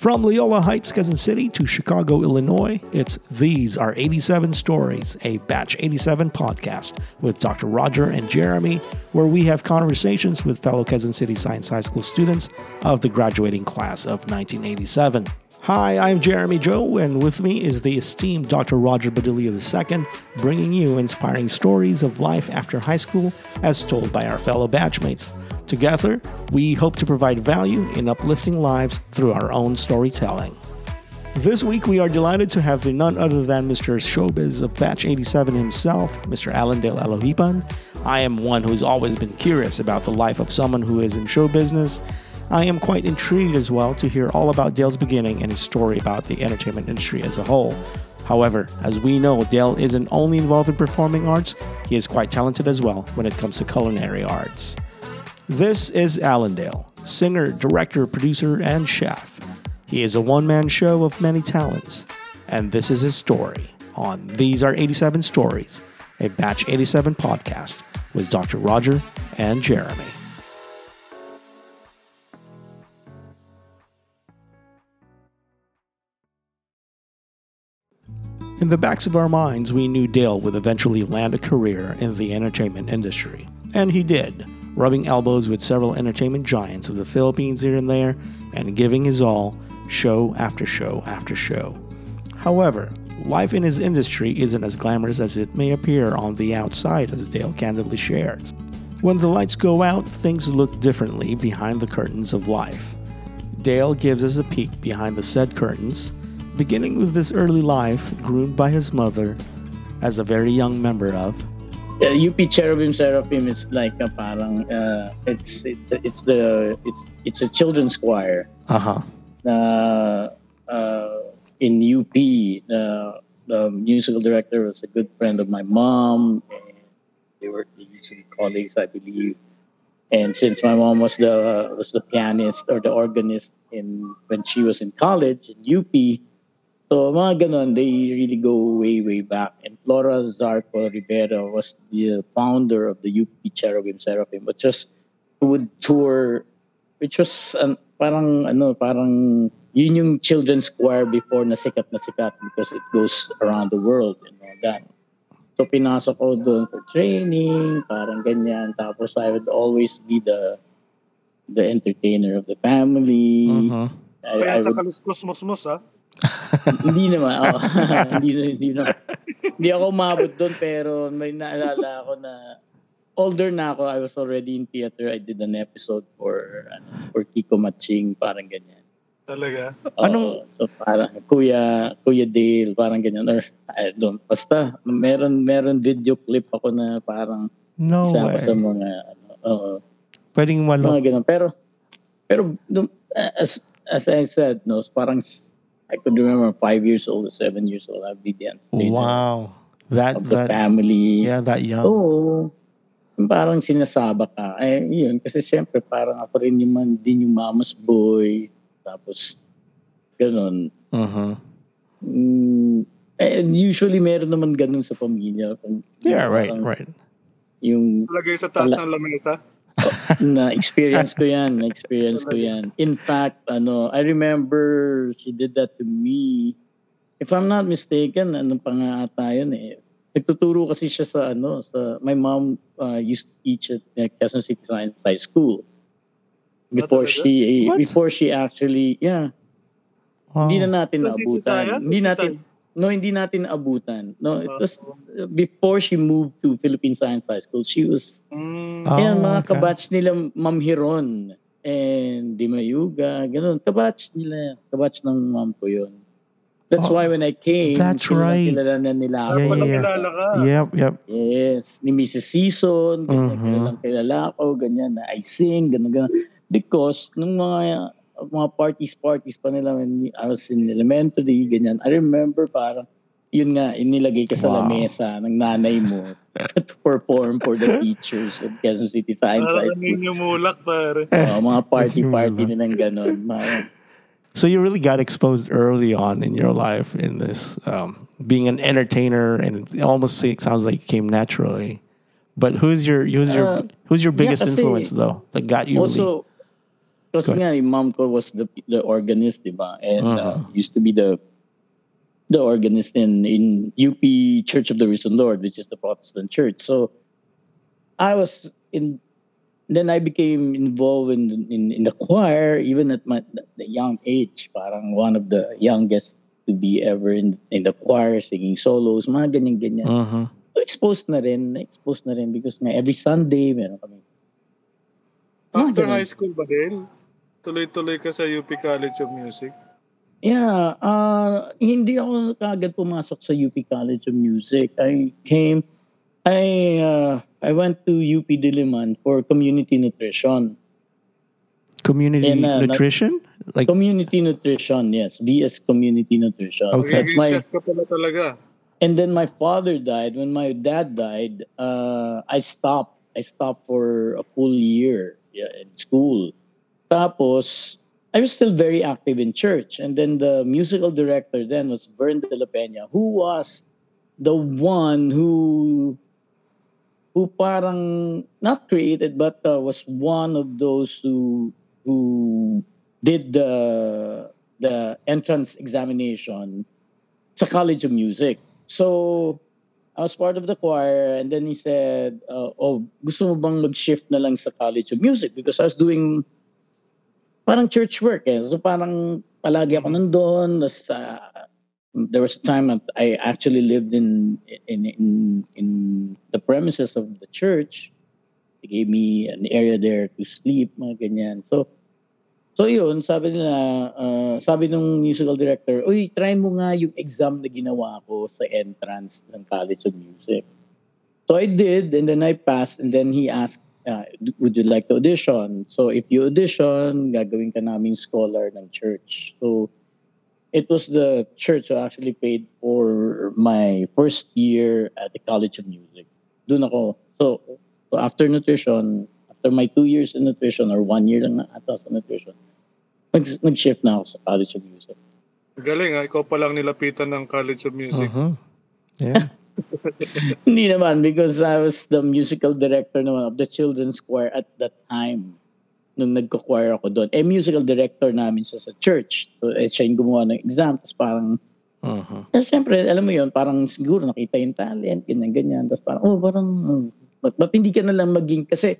From Leola Heights, Cousin City to Chicago, Illinois, it's These Are 87 Stories, a Batch 87 podcast with Dr. Roger and Jeremy, where we have conversations with fellow Cousin City Science High School students of the graduating class of 1987. Hi, I'm Jeremy Joe, and with me is the esteemed Dr. Roger Badilio II, bringing you inspiring stories of life after high school as told by our fellow batchmates. Together, we hope to provide value in uplifting lives through our own storytelling. This week, we are delighted to have none other than Mr. Showbiz of Batch 87 himself, Mr. Allendale Alohipan. I am one who's always been curious about the life of someone who is in show business. I am quite intrigued as well to hear all about Dale's beginning and his story about the entertainment industry as a whole. However, as we know, Dale isn't only involved in performing arts, he is quite talented as well when it comes to culinary arts. This is Allendale, singer, director, producer, and chef. He is a one man show of many talents, and this is his story on These Are 87 Stories, a Batch 87 podcast with Dr. Roger and Jeremy. In the backs of our minds, we knew Dale would eventually land a career in the entertainment industry. And he did, rubbing elbows with several entertainment giants of the Philippines here and there, and giving his all, show after show after show. However, life in his industry isn't as glamorous as it may appear on the outside, as Dale candidly shares. When the lights go out, things look differently behind the curtains of life. Dale gives us a peek behind the said curtains beginning with this early life groomed by his mother as a very young member of uh, UP Cherubim Seraphim is like a parang uh, it's it, it's the it's it's a children's choir. uh-huh Uh, uh, in UP, uh, the musical director was a good friend of my mom. And they were they used to be colleagues, I believe. And since my mom was the was the pianist or the organist in when she was in college in UP, so mga ganon, they really go way, way back. And Flora Zarco Rivera was the founder of the UP Cherubim Seraphim, which was would tour, which was um, parang ano, parang yun yung children's choir before na sikat na sikat because it goes around the world and all that. So pinasok ko doon for training, parang ganyan. Tapos I would always be the the entertainer of the family. uh-huh I, I sa would kaluskos mosmos ha. Hindi naman. Oo. hindi, na- hindi, na, hindi ako umabot doon pero may naalala ako na older na ako. I was already in theater. I did an episode for ano, for Kiko Matching, parang ganyan. Talaga. Oo. Anong- so parang Kuya Kuya Dale, parang ganyan or I don't basta meron meron video clip ako na parang no isa ako way sa mga ano, oo. pwedeng malo mga ganun. Pero, pero, as, as I said, no, parang, I could remember five years old or seven years old, I'd be the entertainer wow that of the that family. yeah that young Oo. Parang sinasaba ka. Eh, yun. Kasi syempre, parang ako rin yung man, din yung mama's boy. Tapos, ganun. uh-huh Mm, eh, usually, meron naman ganun sa pamilya. Yeah right parang right Yung Lagay sa taas Wala. ng lamesa. Na experience ko yan, na experience ko yan. In fact, ano, I remember she did that to me. If I'm not mistaken, ano pa nga ata yun eh. Nagtuturo kasi siya sa ano, sa my mom uh, used to teach at uh, Quezon City Science High School. Before talaga? she What? before she actually yeah, wow. hindi na natin Quezon naabutan. Hindi natin no hindi natin naabutan. No, it was uh, before she moved to Philippine Science High School. She was Mm, Oh, Ayan, mga okay. kabatch nila Ma'am Hiron and Di Mayuga, ganun. Kabatch nila, kabatch ng mom ko yun. That's Oh, why when I came, that's kilala- right. kilala na nila yeah, ako. Yeah, yeah. kilala ka. yep yep Yes, ni Mrs. Season, ganyan, Mhm. kilalang kilala ako, ganyan, na I sing, ganun, ganun. Because, nung mga mga parties, parties pa nila when I was in elementary, ganyan, I remember parang, yun nga, inilagay ka sa Wow. lamesa ng nanay mo to perform for the teachers of Quezon City Science High Parang School. ninyo mulak pare. Oo, mga party-party Diba? nilang gano'n. Mga, So you really got exposed early on in your life in this um, being an entertainer, and it almost se- sounds like it came naturally. But who's your who's your Uh, who's your biggest yeah, influence though that got you? really, also, Kasi Good. nga, yung mom ko was the the organist, di ba? And uh, Uh-huh. used to be the the organist in in UP Church of the Risen Lord, which is the Protestant church. So I was in. Then I became involved in in, in the choir, even at my the young age. Parang one of the youngest to be ever in in the choir, singing solos, mga ganyan ganyan. Uh-huh. So exposed na rin, exposed na rin because nga every Sunday meron kami. After high school ba din? Tuloy-tuloy ka sa UP College of Music? Yeah, uh, hindi ako kaagad pumasok sa UP College of Music. I came, I uh, I went to UP Diliman for community nutrition. Community And, uh, nutrition? Like, Community nutrition, yes, BS Community Nutrition. Okay. That's my chef ka pala talaga. And then my father died. When my dad died, uh, I stopped. I stopped for a full year yeah, in school. Tapos, I was still very active in church. And then the musical director then was Vern de la Peña, who was the one who who parang not created but uh, was one of those who who did the the entrance examination to College of Music. So, I was part of the choir and then he said, uh, oh, gusto mo bang mag-shift na lang sa College of Music? Because I was doing parang church work eh. So parang palagi ako nandun. Tas, uh, there was a time that I actually lived in in in in the premises of the church. They gave me an area there to sleep, mga ganyan. So, So yun, sabi nila, uh, sabi nung musical director, uy, try mo nga yung exam na ginawa ko sa entrance ng College of Music. So I did, and then I passed, and then he asked, uh, would you like to audition? So if you audition, gagawin ka naming scholar ng church. So it was the church who actually paid for my first year at the College of Music. Doon ako. So, so after nutrition, after my two years in nutrition or one year lang na ata sa nutrition, nag, nag-shift na ako sa College of Music. Galing ha, ikaw pa lang nilapitan ng College of Music. uh-huh. Yeah. Hindi naman because I was the musical director naman of the children's choir at that time nung nagko-choir ako doon. Eh, musical director namin siya sa church. So, eh, siya yung gumawa ng exam. Tapos parang, Uh-huh. eh, siyempre, alam mo yon parang siguro nakita yung talent, ganyan, ganyan. Tapos parang, oh, parang, oh, ba't, ba't hindi ka na lang maging, kasi,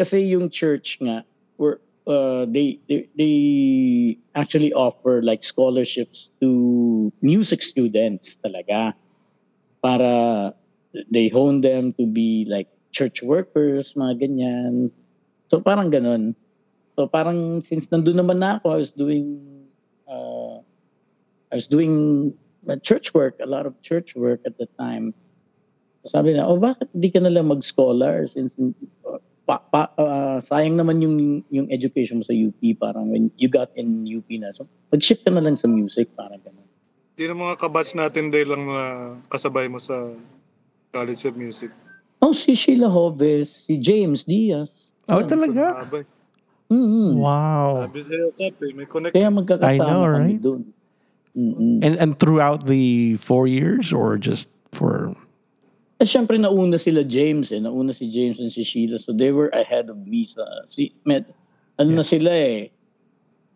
kasi yung church nga, were, uh, they, they, they actually offer like scholarships to music students talaga para they hone them to be like church workers, mga ganyan. So parang ganun. So parang since nandun naman na ako, I was doing uh, I was doing uh, church work, a lot of church work at the time. Sabi na, oh bakit hindi ka na lang mag-scholar since pa, pa, uh, sayang naman yung yung education mo sa UP parang when you got in UP na. So mag-shift ka na lang sa music parang ganun. Hindi na mga kabatch natin dahil lang na kasabay mo sa College of Music. Oh, si Sheila Hoves, si James Diaz. Oh, talaga? Abay. Mm-hmm. Wow. Sabi sa'yo, Kap, eh, may connect. Kaya magkakasama I know, kami right? doon. Mm-mm. And and throughout the four years or just for Eh, syempre nauna sila James eh. Nauna si James and si Sheila. So they were ahead of me sa... Si, med, ano na sila eh.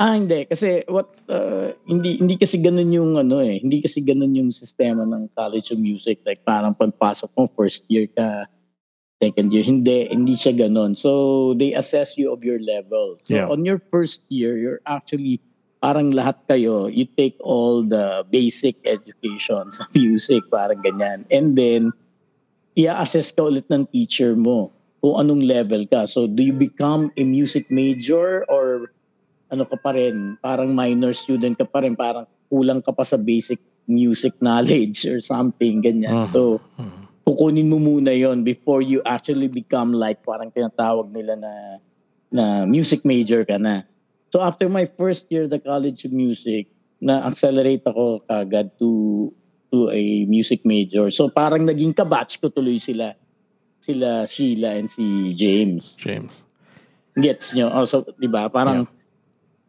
Ah, hindi. Kasi what... uh, hindi hindi kasi ganun yung ano eh. Hindi kasi ganun yung sistema ng College of Music. Like parang pagpasok mo, first year ka, second year. Hindi. Hindi siya ganun. So they assess you of your level. So Yeah. on your first year, you're actually parang lahat kayo, you take all the basic education sa music, parang ganyan. And then, i-assess ka ulit ng teacher mo kung anong level ka. So, do you become a music major or ano ka pa rin, parang minor student ka pa rin, parang kulang ka pa sa basic music knowledge or something, ganyan. Mhm. So, kukunin mo muna yon before you actually become like parang tinatawag nila na na music major ka na. So after my first year the College of Music, na-accelerate ako kagad to to a music major. So parang naging kabatch ko tuloy sila. Sila Sheila and si James. James? Gets nyo? Oh, so, di ba? Parang,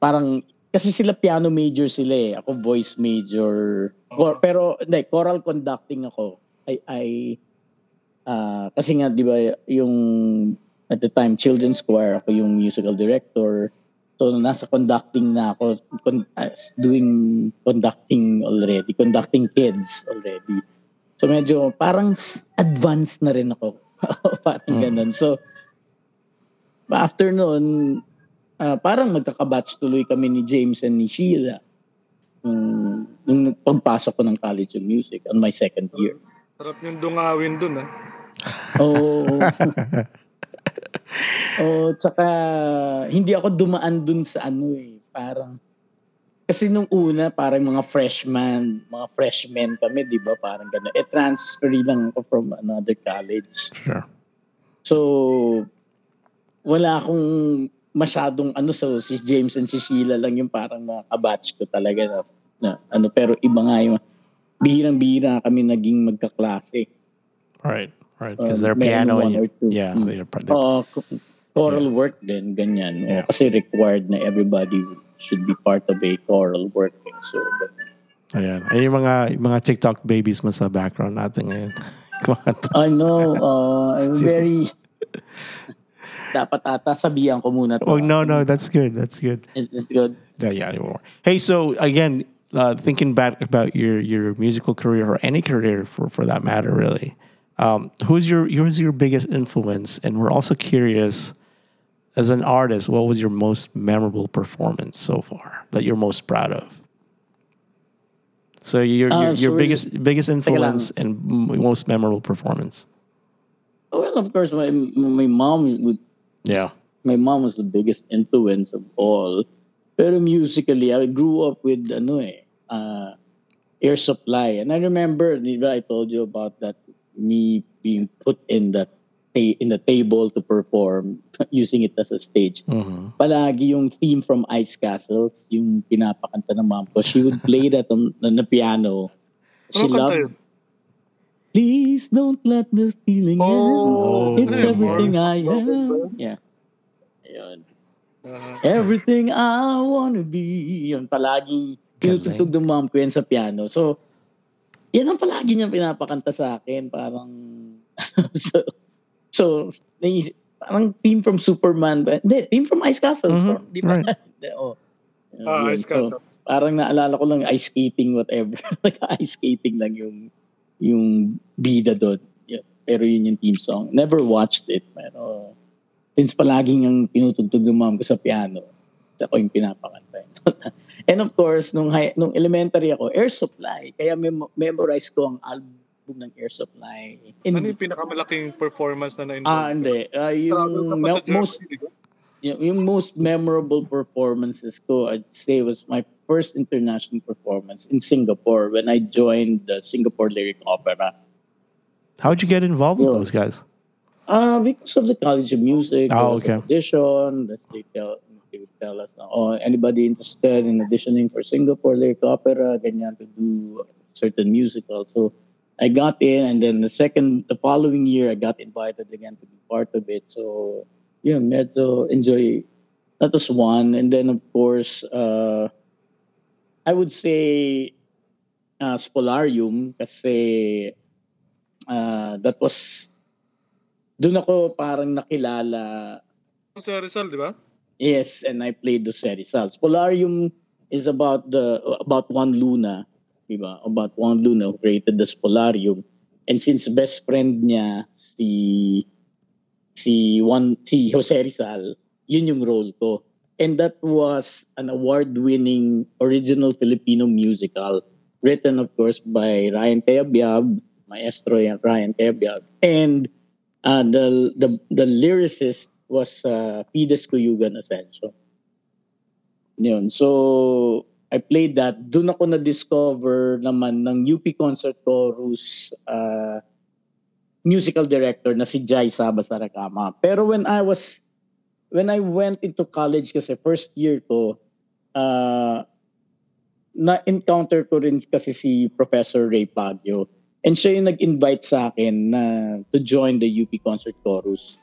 parang, kasi sila piano major sila eh. Ako voice major. Cor- pero, hindi, choral conducting ako. I, I, ah, kasi nga, di ba, yung, at the time, children's choir, ako yung musical director. So nasa conducting na ako, con- uh, doing conducting already, conducting kids already. So medyo parang advanced na rin ako. parang Mm. ganun. So after noon, ah, parang magkakabatch tuloy kami ni James and ni Sheila. Nung, nung pagpasok ko ng College of Music on my second year. Sarap yung dungawin dun, ah. Oo. Oo, tsaka hindi ako dumaan dun sa ano eh, parang kasi nung una parang mga freshman, mga freshmen kami, 'di ba? Parang gano'n. Eh transfer lang ako from another college. Sure. So wala akong masyadong ano so si James and si Sheila lang yung parang mga kabatch ko talaga na, na ano pero iba nga yung bihirang-bihira kami naging magkaklase. Right. Right. Because Um, they're meron piano and you, yeah, Mm. they're, they're c- choral work din, ganyan. Oo, Yeah. kasi required na everybody should be part of a choral work. eh. So, but- Ayan. Ay, yung mga, yung mga TikTok babies mo sa background natin ngayon. I know, uh, I'm very... dapat ata sabihan ko muna to. oh, no, no. That's good. That's good. It's good. Yeah, yeah. Hey, so again, uh, thinking back about your your musical career or any career for for that matter, really, um, who's your who's your biggest influence? And we're also curious, as an artist, what was your most memorable performance so far that you're most proud of? So your your, Uh, your so biggest biggest influence and most memorable performance. Well, of course, my, my mom would Yeah. my mom was the biggest influence of all. Pero musically, I grew up with ano eh, uh, Air Supply. And I remember, di ba, I told you about that, me being put in that ta- in the table to perform, using it as a stage. Mhm. Palagi yung theme from Ice Castles, yung pinapakanta ng mom ko. She would play that on, on the piano. She Ano loved? Please don't let the feeling Oh, end. It's ano everything I am. Yeah. Ayun. Ah, Everything I wanna be. Yun, palagi tinutugtog ng mom ko yan sa piano. So, yan ang palagi niyang pinapakanta sa akin. Parang, so, so naisip, parang theme from Superman. Hindi, theme from Ice Castle. Mhm, So, di ba? right. Oh. ah, Yun. Ice So, Castle. parang naalala ko lang ice skating, whatever. like ice skating lang yung yung bida doon. Pero yun yung team song. Never watched it. Pero since palaging ang pinutugtog ng mom ko sa piano, ako yung pinapakanta. And of course, nung, high, nung elementary ako, Air Supply. Kaya mem- memorize ko ang album ng Air Supply. And, Ano yung pinakamalaking performance na na-enjoy? ah, hindi. Travel yung me- most yung, yung most memorable performances ko, I'd say was my first international performance in Singapore when I joined the Singapore Lyric Opera. How'd you get involved with those guys? Uh, because of the College of Music, Oh, okay. audition, that they tell, they would tell us, oh, anybody interested in auditioning for Singapore Lyric Opera, ganyan, to do certain musical. So I got in, and then the second, the following year, I got invited again to be part of it. So, you yun, medyo enjoy. That was one. And then, of course, uh, I would say uh, Spolarium kasi uh, that was doon ako parang nakilala Sa Rizal, di ba? yes and I played the Rizal. Spolarium is about the about Juan Luna, di ba? About Juan Luna who created the Spolarium. And since best friend niya si si Juan si Jose Rizal, yun yung role ko. And that was an award-winning original Filipino musical written of course by Ryan Teabiab, maestro yan, Ryan Teabiab. And uh, the, the the lyricist was uh, Fides Cuyugan Asensio. Yun. So, I played that. Doon ako na-discover naman ng UP Concert Chorus uh, musical director na si Jai Saba Saragama. Pero when I was, when I went into college kasi first year ko, uh, na-encounter ko rin kasi si Professor Ray Pagyo. And siya yung nag-invite sa akin na to join the UP Concert Chorus.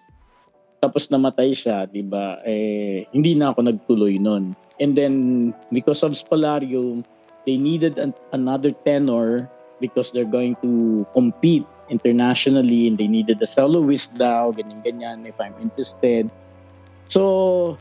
Tapos namatay siya, di ba? Eh, hindi na ako nagtuloy nun. And then, because of Spolarium, they needed an- another tenor because they're going to compete internationally and they needed a soloist daw, ganyan-ganyan, if I'm interested. So,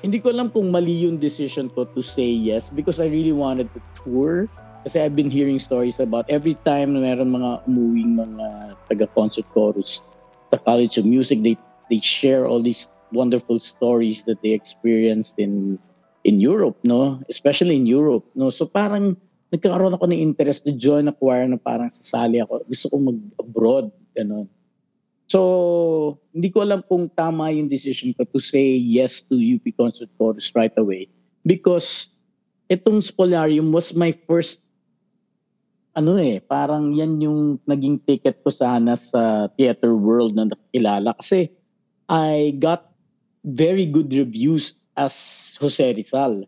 hindi ko alam kung mali yung decision ko to say yes because I really wanted to tour. Kasi I've been hearing stories about every time na meron mga umuwing mga taga-concert chorus sa College of Music, they they share all these wonderful stories that they experienced in in Europe, no? Especially in Europe, no? So parang nagkaroon ako ng interest to join a choir na parang sasali ako. Gusto ko mag-abroad, ganun. So, hindi ko alam kung tama yung decision ko to say yes to UP Concert Chorus right away. Because itong Spolarium was my first ano eh, parang yan yung naging ticket ko sana sa theater world na nakilala. Kasi I got very good reviews as Jose Rizal.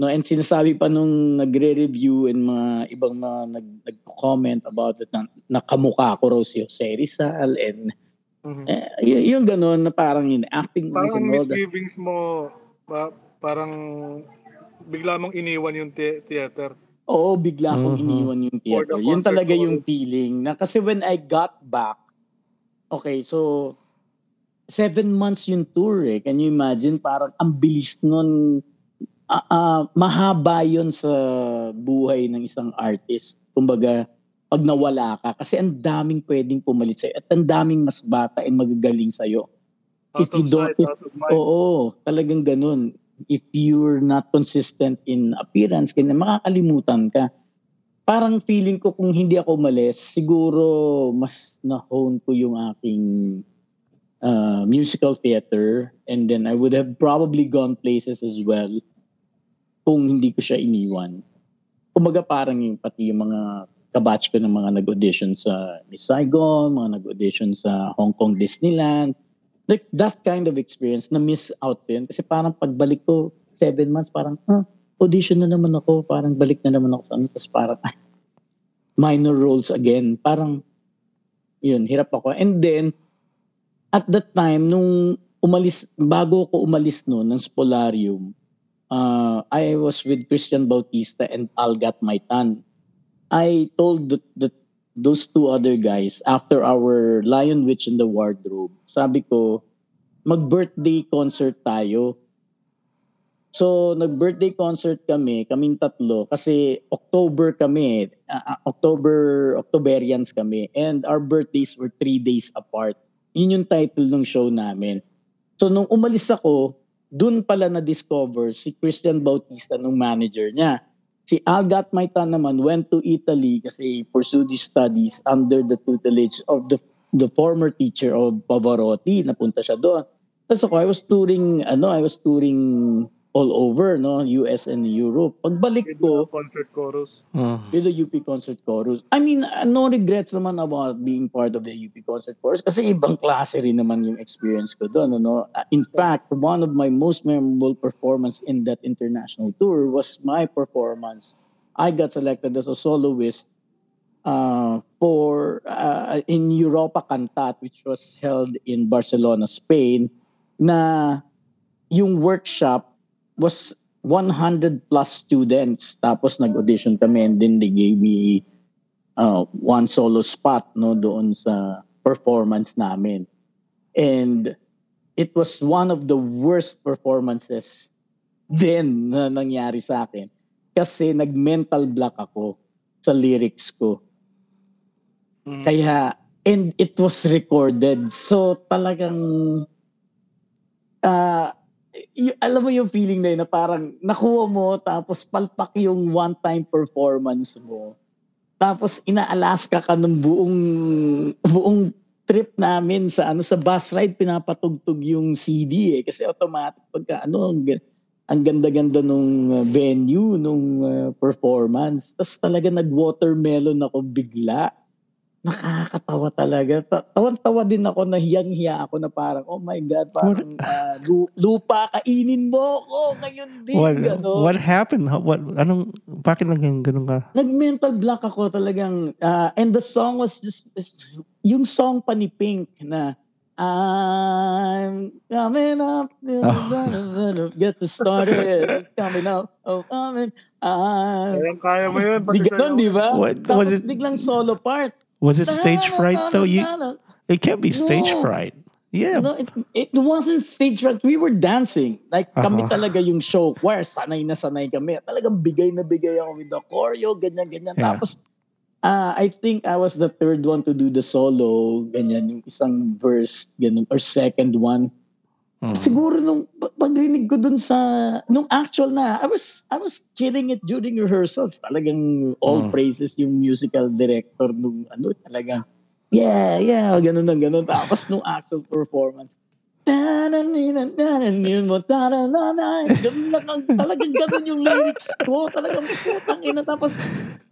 No, and sinasabi pa nung nagre-review and mga ibang mga nag, nag-comment about it na nakamukha ko raw si Jose Rizal and Mhm. eh, y- yung ganun na parang yun, acting Parang that. misgivings mo, ba, parang bigla mong iniwan yung the- theater. Oo, bigla akong Mhm. iniwan yung theater. the Yun concert talaga yung feeling. Na kasi when I got back, okay, so seven months yung tour eh. Can you imagine? Parang ang bilis nun. Ah, ah, mahaba yun sa buhay ng isang artist. Kumbaga, pag nawala ka. Kasi ang daming pwedeng pumalit sa'yo. At ang daming mas bata and magagaling sa'yo. Out If you don't- sight, mind. Oo, talagang ganun. If you're not consistent in appearance, kaya makakalimutan ka. Parang feeling ko kung hindi ako umalis, siguro mas na-hone ko yung aking uh, musical theater and then I would have probably gone places as well kung hindi ko siya iniwan. Kumaga parang yung pati yung mga kabatch ko ng mga nag-audition sa Miss Saigon, mga nag-audition sa Hong Kong Disneyland, like that kind of experience na miss out ko yun. Kasi parang pagbalik ko, seven months, parang, ah, audition na naman ako, parang balik na naman ako sa ano, tapos parang, ah, minor roles again. Parang, yun, hirap ako. And then, at that time, nung umalis, bago ko umalis no, ng Spolarium, uh, I was with Christian Bautista and Algat Maitan. I told that, that those two other guys after our Lion Witch in the Wardrobe, sabi ko, mag-birthday concert tayo. So, nag-birthday concert kami, kaming tatlo, kasi October kami, ah, October, Octoberians kami, and our birthdays were three days apart. Yun yung title ng show namin. So, nung umalis ako, dun pala na-discover si Christian Bautista nung manager niya. Si Algat Maitan naman went to Italy kasi pursued his studies under the tutelage of the the former teacher of Pavarotti. Napunta siya doon. Tapos ako, I was touring, ano, I was touring all over, no, US and Europe. Pagbalik With ko, the concert chorus. With the UP Concert Chorus. I mean, uh, no regrets naman about being part of the UP Concert Chorus kasi ibang klase rin naman yung experience ko doon. Ano? Uh, In fact, one of my most memorable performance in that international tour was my performance. I got selected as a soloist uh, for uh, in Europa Cantat which was held in Barcelona, Spain na yung workshop was 100 plus students. Tapos nag-audition kami and then they gave me uh, one solo spot no doon sa performance namin. And it was one of the worst performances then na nangyari sa akin. Kasi nag-mental block ako sa lyrics ko. Mm. kaya and it was recorded. So talagang ah y- alam mo yung feeling na yun na parang nakuha mo tapos palpak yung one-time performance mo. Tapos ina-Alaska ka ng buong buong trip namin sa ano sa bus ride pinapatugtog yung CD eh kasi automatic pagka ano ang, ang ganda-ganda nung uh, venue nung uh, performance. Tapos talaga nag-watermelon ako bigla nakakatawa talaga. Ta- Tawan-tawa din ako na hiyang-hiya ako na parang, oh my God, parang ah, lu- lupa, kainin mo ako ngayon din. What, gano'n. what happened? How- What, anong, bakit naging ganun ka? Nag-mental block ako talagang. ah, and the song was just, yung song pa ni Pink na, I'm coming up, get to started, coming up, oh, coming, I'm... Kaya kaya mo yun. Di Pati ganon, sa'yo. di ba? What- Tapos it- biglang solo part. Was it stage fright though? You, it can't be stage No. fright. Yeah. No, it, it wasn't stage fright. We were dancing. Like, kami Uh-huh. talaga yung show choir. Sanay na sanay kami. Talagang bigay na bigay ako with the choreo, ganyan, ganyan. Yeah. Tapos, ah, I think I was the third one to do the solo, ganyan, yung isang verse, ganun, or second one. Mm. Siguro nung pag- pagrinig ko dun sa, nung actual na, I was, I was killing it during rehearsals. Talagang all Mm. praises yung musical director nung, ano, talagang, yeah, yeah, ganun na ganun. Tapos nung actual performance, ganun na, talagang ganun yung lyrics ko. Talagang putang ina. Tapos,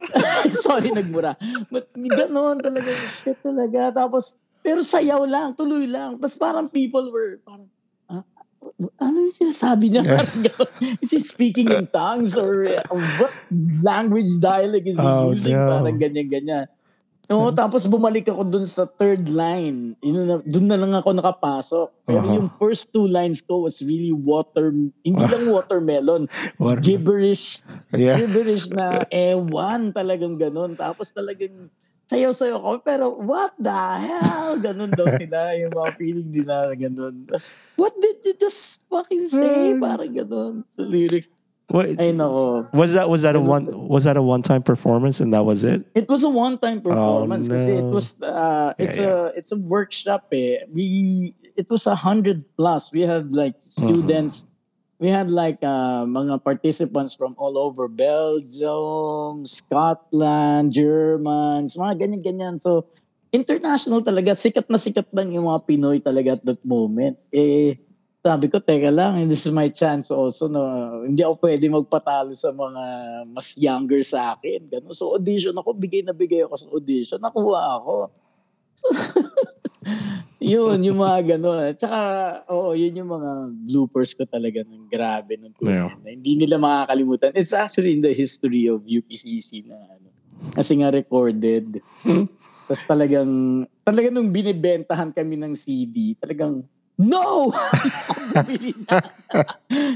sorry, nagmura. But ganun talaga, shit talaga. Tapos, pero sayaw lang, tuloy lang. Tapos parang people were, parang, ano yung sinasabi niya? Is he speaking in tongues or uh, what language dialect is he Oh, using? no. Parang ganyan-ganyan. No, tapos bumalik ako dun sa third line. Yun na, dun na lang ako nakapasok. Pero Uh-huh. yung first two lines ko was really water, hindi lang watermelon, What? gibberish, Yeah. gibberish na ewan talagang ganun. Tapos talagang sayaw-sayaw ko. Pero what the hell? Ganun daw sila. Yung mga feeling nila ganun. What did you just fucking say? Parang ganun. The lyrics. What, Ay nako. was that was that a one was that a one time performance and that was it? It was a one-time performance kasi it was uh, it's Yeah, a it's a workshop eh. We it was a hundred plus. We had like students. We had like uh, mga participants from all over Belgium, Scotland, Germans, mga ganyan-ganyan. So international talaga. Sikat na sikat lang yung mga Pinoy talaga at that moment. Eh, sabi ko, teka lang, this is my chance also na hindi ako pwede magpatalo sa mga mas younger sa akin. Ganun. So audition ako, bigay na bigay ako sa audition, nakuha ako. So, yun, yung mga gano'n. Tsaka, oo, yun yung mga bloopers ko talaga ng grabe ng Yeah. na hindi nila makakalimutan. It's actually in the history of UPCC na ano. Kasi nga recorded. Tapos talagang, talagang nung binibentahan kami ng CD, talagang, no! bumili na.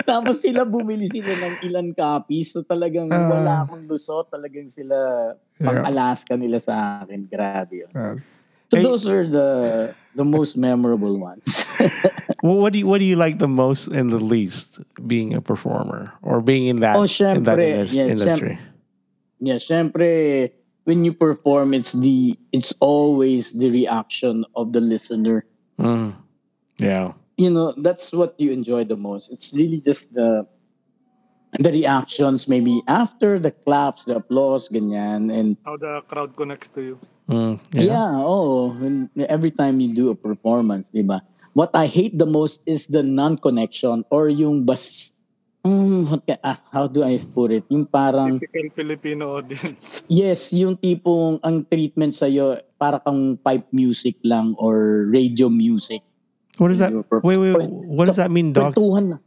Tapos sila bumili sila ng ilan copies. So talagang Ah. wala akong lusot. Talagang sila pang-Alaska nila sa akin. Grabe yun. Uh, So Hey. those are the the most memorable ones. well, what do you what do you like the most and the least being a performer or being in that Oh, in that syempre. indus- Yes, industry? yeah, syempre when you perform it's the it's always the reaction of the listener. Mm. Yeah. You know, that's what you enjoy the most. It's really just the the reactions maybe after the claps, the applause, ganyan and How the crowd connects to you. Mm. Yeah, oh, when- every time you do a performance, di ba? What I hate the most is the non-connection or yung bas... Mm, what ka- ah, how do I put it? Yung parang, Typical Filipino audience. yes, yung tipong ang treatment sa'yo, para kang pipe music lang or radio music. What does that? Wait, wait. wait. What does that mean, dog? Kwentuhan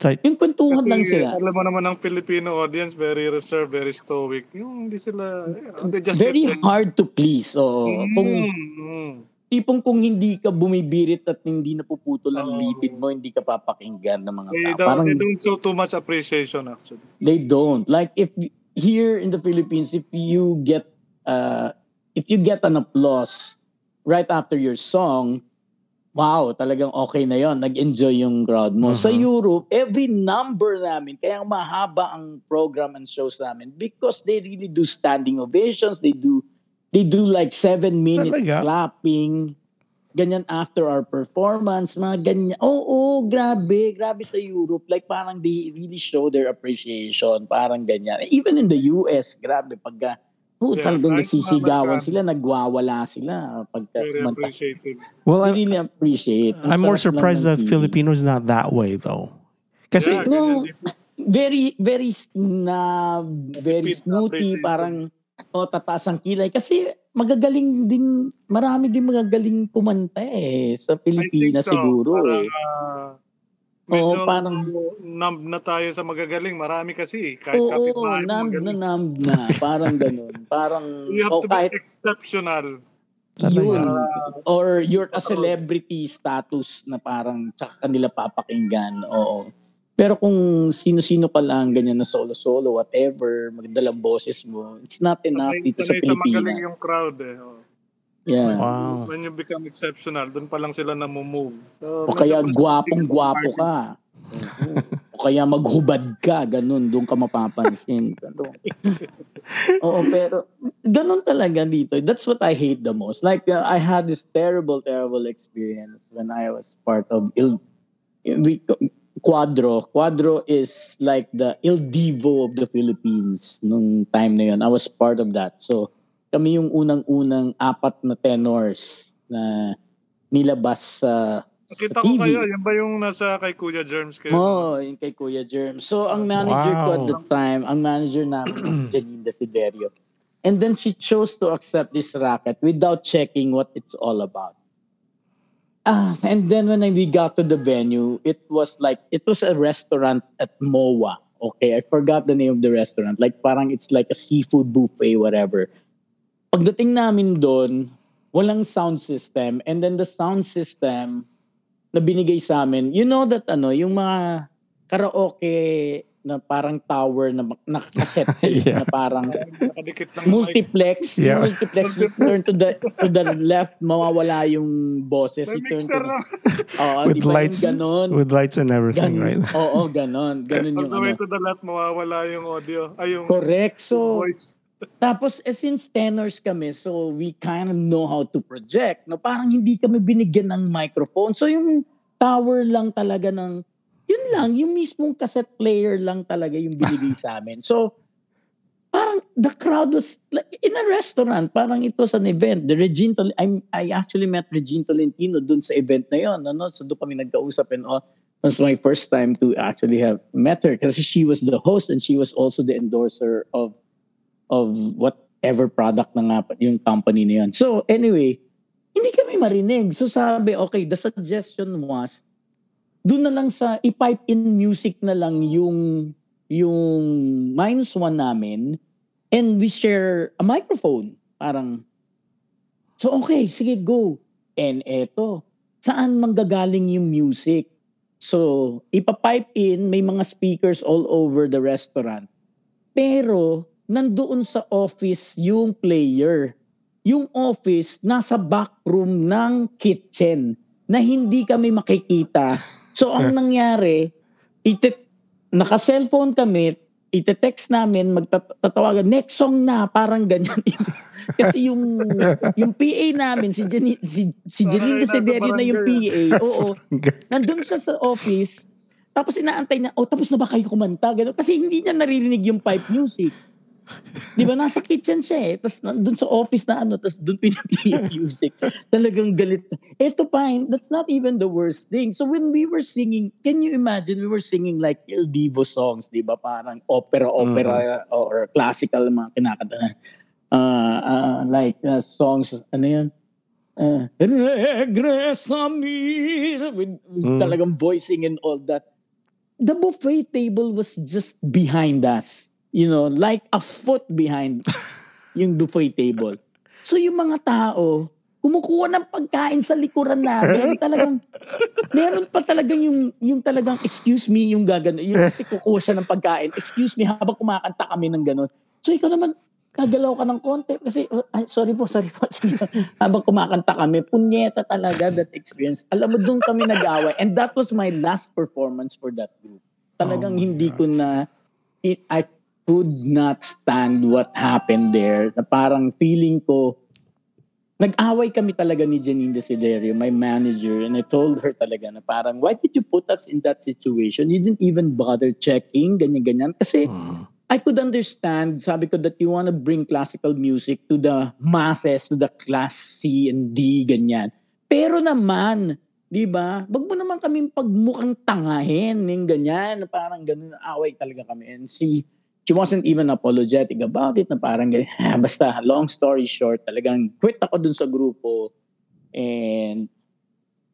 Like, Yung kwentuhan lang sila. alam mo naman ang Filipino audience, very reserved, very stoic. Yung hindi sila, know, they just Very hard to please. So, kung Mm, tipong kung hindi ka bumibirit at hindi napuputol ang Oo. lipid mo, hindi ka papakinggan ng mga They tao. don't, Parang they don't show too much appreciation actually. They don't. Like if here in the Philippines, if you get uh if you get an applause right after your song, wow, talagang okay na yon Nag-enjoy yung crowd mo. Sa Mhm. Europe, every number namin, kaya mahaba ang program and shows namin because they really do standing ovations. They do they do like seven minute Talaga? clapping. Ganyan after our performance, mga ganyan. Oo, grabe, grabe sa Europe. Like parang they really show their appreciation, parang ganyan. Even in the US, grabe, pagka, oh, Yeah, talagang kahit nagsisigawan sila, nagwawala sila. Pagka, Very manta- appreciated. well, I'm, really appreciate. Ang I'm more surprised that. Filipinos not that way though. Kasi Yeah, No, very, very, na, very snooty, parang, oh, tataas ang kilay. Kasi, magagaling din, marami din magagaling kumanta eh, sa I Pilipinas so. siguro Parang, eh. ah, medyo Oo, parang- numb na tayo sa magagaling. Marami kasi. Kahit Oo, kapitbahay mo numb na numb na. Parang ganun. Parang, You have o to kahit be exceptional. yun. Ah, Or you're a celebrity status na parang tsaka kanila papakinggan. Oo. Pero kung sino-sino ka lang, ganyan na solo-solo, whatever, magdalang boses mo, it's not enough sanay, dito sa sanay sa magaling Pilipinas. yung crowd eh. Oh. Yeah. Wow. When you become exceptional, doon pa lang sila namumove. So, O kaya medyo gwapong frustrating gwapo artist. ka. o kaya maghubad ka, ganun, doon ka mapapansin. Oo, pero ganun talaga dito. That's what I hate the most. Like, uh, I had this terrible, terrible experience when I was part of Il... We, Quadro. Quadro is like the Il Divo of the Philippines nung time na yun. I was part of that. So, kami yung unang-unang apat na tenors na nilabas sa Nakita ko TV. kayo, yan ba yung nasa kay Kuya Germs kayo? Oo, oh, yung kay Kuya Germ. So, ang manager ko at Wow. the time, ang manager namin is Janine Desiderio. And then she chose to accept this racket without checking what it's all about. Ah, and then when I- we got to the venue, it was like, it was a restaurant at MOA. Okay, I forgot the name of the restaurant. Like parang it's like a seafood buffet, whatever. Pagdating namin doon, walang sound system. And then the sound system, na binigay sa amin, you know that ano, yung mga karaoke na parang tower na nakaset Yeah. na parang multiplex, Yeah. multiplex, you turn to the to the left, mawawala yung boses. You turn to the. Oo, With di ba yung lights, ganon? with lights and everything, Ganon. right? Oo, ganon. Ganon On yung the way ano. to the left, mawawala yung audio. Ay, yung Correct. So, voice. Tapos, eh, since tenors kami, so we kind of know how to project. No, parang hindi kami binigyan ng microphone. So, yung tower lang talaga ng, yun lang, yung mismong cassette player lang talaga yung binigay sa amin. So, parang the crowd was like in a restaurant. Parang it was an event. The Regine Tol- I, I actually met Regine Tolentino dun sa event na yun. Ano? So, doon kami nagkausap and all. It was my first time to actually have met her kasi she was the host and she was also the endorser of of whatever product na nga yung company na yun. So anyway, hindi kami marinig. So sabi, okay, the suggestion was, doon na lang sa, i-pipe in music na lang yung, yung minus one namin and we share a microphone. Parang, so okay, sige, go. And eto, saan manggagaling yung music? So, ipapipe in, may mga speakers all over the restaurant. Pero, nandoon sa office yung player. Yung office, nasa back room ng kitchen na hindi kami makikita. So, ang nangyari, ite, naka-cellphone kami, ite-text namin, magtatawagan, next song na, parang ganyan. Kasi yung yung PA namin, si Janine, si, si Janine nasa Desiderio na yung PA. barangay, Oo. Nandun siya sa office, tapos inaantay niya, oh, tapos na ba kayo kumanta? Ganun. Kasi hindi niya naririnig yung pipe music. Di ba? Nasa kitchen siya eh. Tapos nandun sa office na ano, tapos doon pinaplay yung music. Talagang galit. Ito pa, that's not even the worst thing. So when we were singing, can you imagine, we were singing like Il Divo songs, di ba? Parang opera-opera or classical mga kinakanta na. Uh, uh, like uh, songs, ano yun? Uh, Regresa mi with, with Mm. talagang voicing and all that. The buffet table was just behind us. You know, like a foot behind yung buffet table. So yung mga tao, kumukuha ng pagkain sa likuran namin. Talagang, meron pa talagang yung, yung talagang, excuse me, yung gagano. Yung kasi kukuha siya ng pagkain. Excuse me, habang kumakanta kami ng ganon. So ikaw naman, kagalaw ka ng konti. Kasi, uh, ay, sorry po, sorry po. Habang kumakanta kami, punyeta talaga that experience. Alam mo, doon kami nag-away. And that was my last performance for that group. Talagang Oh hindi ko na, it, I could not stand what happened there. Na parang feeling ko, nag-away kami talaga ni Janine Desiderio, my manager, and I told her talaga na parang, why did you put us in that situation? You didn't even bother checking, ganyan-ganyan. Kasi Mm. I could understand, sabi ko, that you want to bring classical music to the masses, to the class C and D, ganyan. Pero naman, di ba, wag mo naman kami pagmukhang tangahin, yung ganyan, parang ganun, away talaga kami. And she, she wasn't even apologetic about it, na parang ganyan. Basta, long story short, talagang quit ako dun sa grupo. And,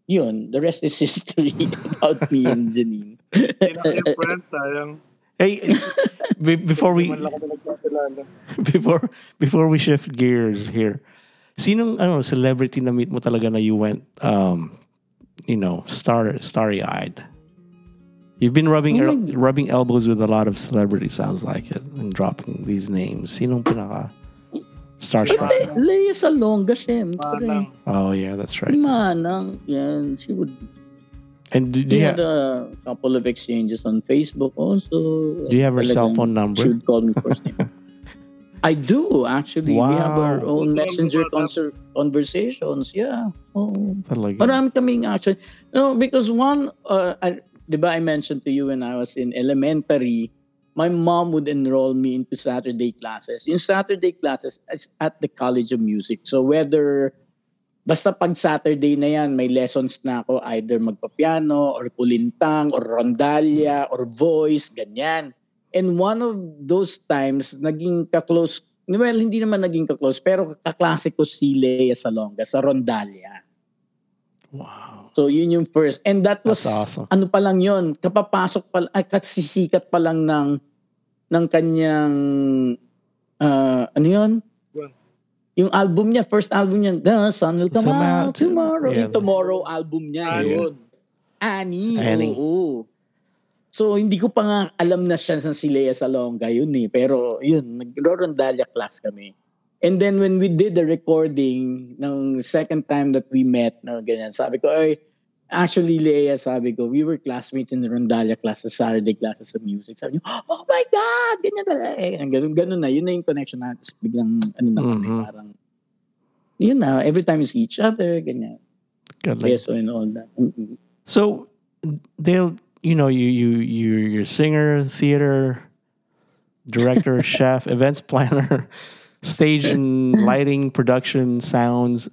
yun, the rest is history about me and Janine. Hindi na kayo friends, sayang. Hey, before we Hindi man lang kami nagkakilala. before before we shift gears here, sinong ano celebrity na meet mo talaga na you went um you know star starry eyed? You've been rubbing Oh el- rubbing elbows with a lot of celebrities, sounds like it, and dropping these names. Sinong pinaka Starstruck. Le- Lea Salonga, syempre. Manang. Oh yeah, that's right. Manang, yan, she would And do, do you have, a couple of exchanges on Facebook also. do you have her cell Talagang phone She number? would call me first name. I do actually. Wow. We have our own messenger conser- conversations. Yeah. Oh. Talaga. Marami kaming action. No, because one, uh, I, di ba I mentioned to you when I was in elementary, my mom would enroll me into Saturday classes. Yung Saturday classes is at the College of Music. So whether, basta pag Saturday na yan, may lessons na ako either magpapiano or kulintang or rondalya or voice, ganyan. And one of those times, naging kaklose, well, hindi naman naging kaklose, pero kaklase ko si Lea Salonga sa rondalya. Wow. So yun yung first. And that was That's awesome. ano pa lang yun, kapapasok pa ay kasisikat pa lang ng ng kanyang ah, ano yun? Well. Yung album niya, first album niya, The Sun Will Come Come Out Out Tomorrow. Yeah. Yung Tomorrow album niya, Annie. yun. Annie, Annie. oo. So, hindi ko pa nga alam na siya sa si Lea Salonga yun eh. Pero yun, nagro-rondalya class kami. And then when we did the recording ng second time that we met, na ganyan, sabi ko, ay, actually, Lea, sabi ko, we were classmates in the Rondalya classes, Saturday classes of music. Sabi niyo, oh my God, ganyan pala eh. Ganun, ganun na, yun na yung connection natin. Tapos biglang, ano na kami, Mhm. parang, yun na, every time see each other, ganyan. Good, like- Beso and all that. Mm-mm. So they'll you know you you you you're a singer, theater director, chef, events planner, stage and lighting, production, sounds.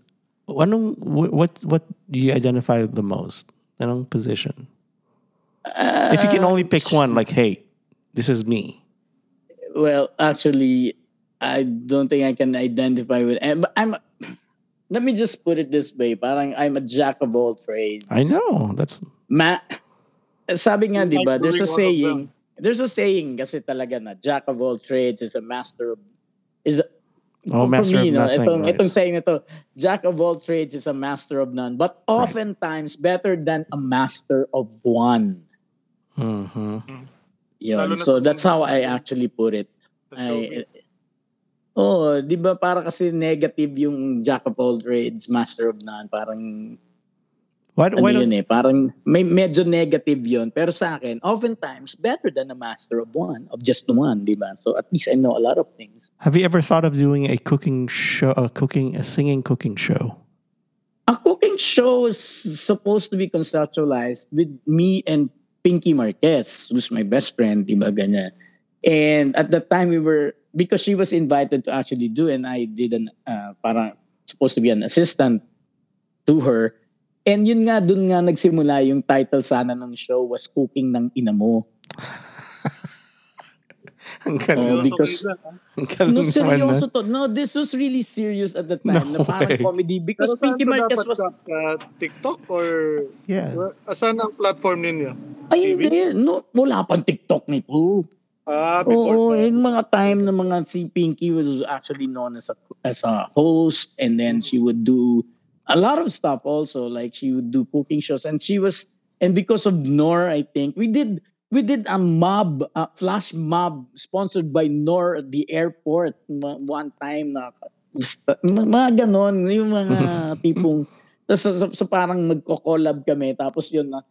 Anong, what what what do you identify the most? Anong position? If you can only pick one, like hey, this is me. Well, actually, I don't think I can identify with. eh, But I'm. Let me just put it this way: parang I'm a jack of all trades. I know that's Ma, sabi nga, di ba? There's a doing all of saying. There's a saying kasi talaga na jack of all trades is a master of is a, oh master me, of no, nothing. itong, right? itong saying na to, jack of all trades is a master of none, but oftentimes better than a master of one. Mhm. Yun. So that's how I actually put it. Showbiz. Oh, 'di ba para kasi negative yung jack of all trades, master of none, parang Why, ano yun eh, parang may medyo negative yun. Pero sa akin, oftentimes better than a master of one, of just one, 'di ba? So at least I know a lot of things. have you ever thought of doing a cooking show, a cooking, a singing cooking show? A cooking show is supposed to be conceptualized with me and Pinky Marquez, who's my best friend, di ba, ganyan. And at that time, we were, because she was invited to actually do, and I did an, uh, parang supposed to be an assistant to her. And yun nga, dun nga nagsimula yung title sana ng show was Cooking ng Ina Mo. Ang Oh, galing, because- Seryoso ka, ang galing No, seryoso to. No, this was really serious at the time. No na parang way. comedy. Pero Because saan Pinky Marquez was... Sa TikTok or Yeah. saan ang platform ninyo? Ay, TV? hindi. No, wala pang TikTok nito. Ah, Oo, before that. yung mga time na mga si Pinky was actually known as a as a host and then she would do a lot of stuff also like she would do cooking shows and she was and because of Nor I think we did we did a mob a flash mob sponsored by Nor at the airport one time na mga ganon yung mga tipong tapos so, so, parang magko-collab kami tapos yun na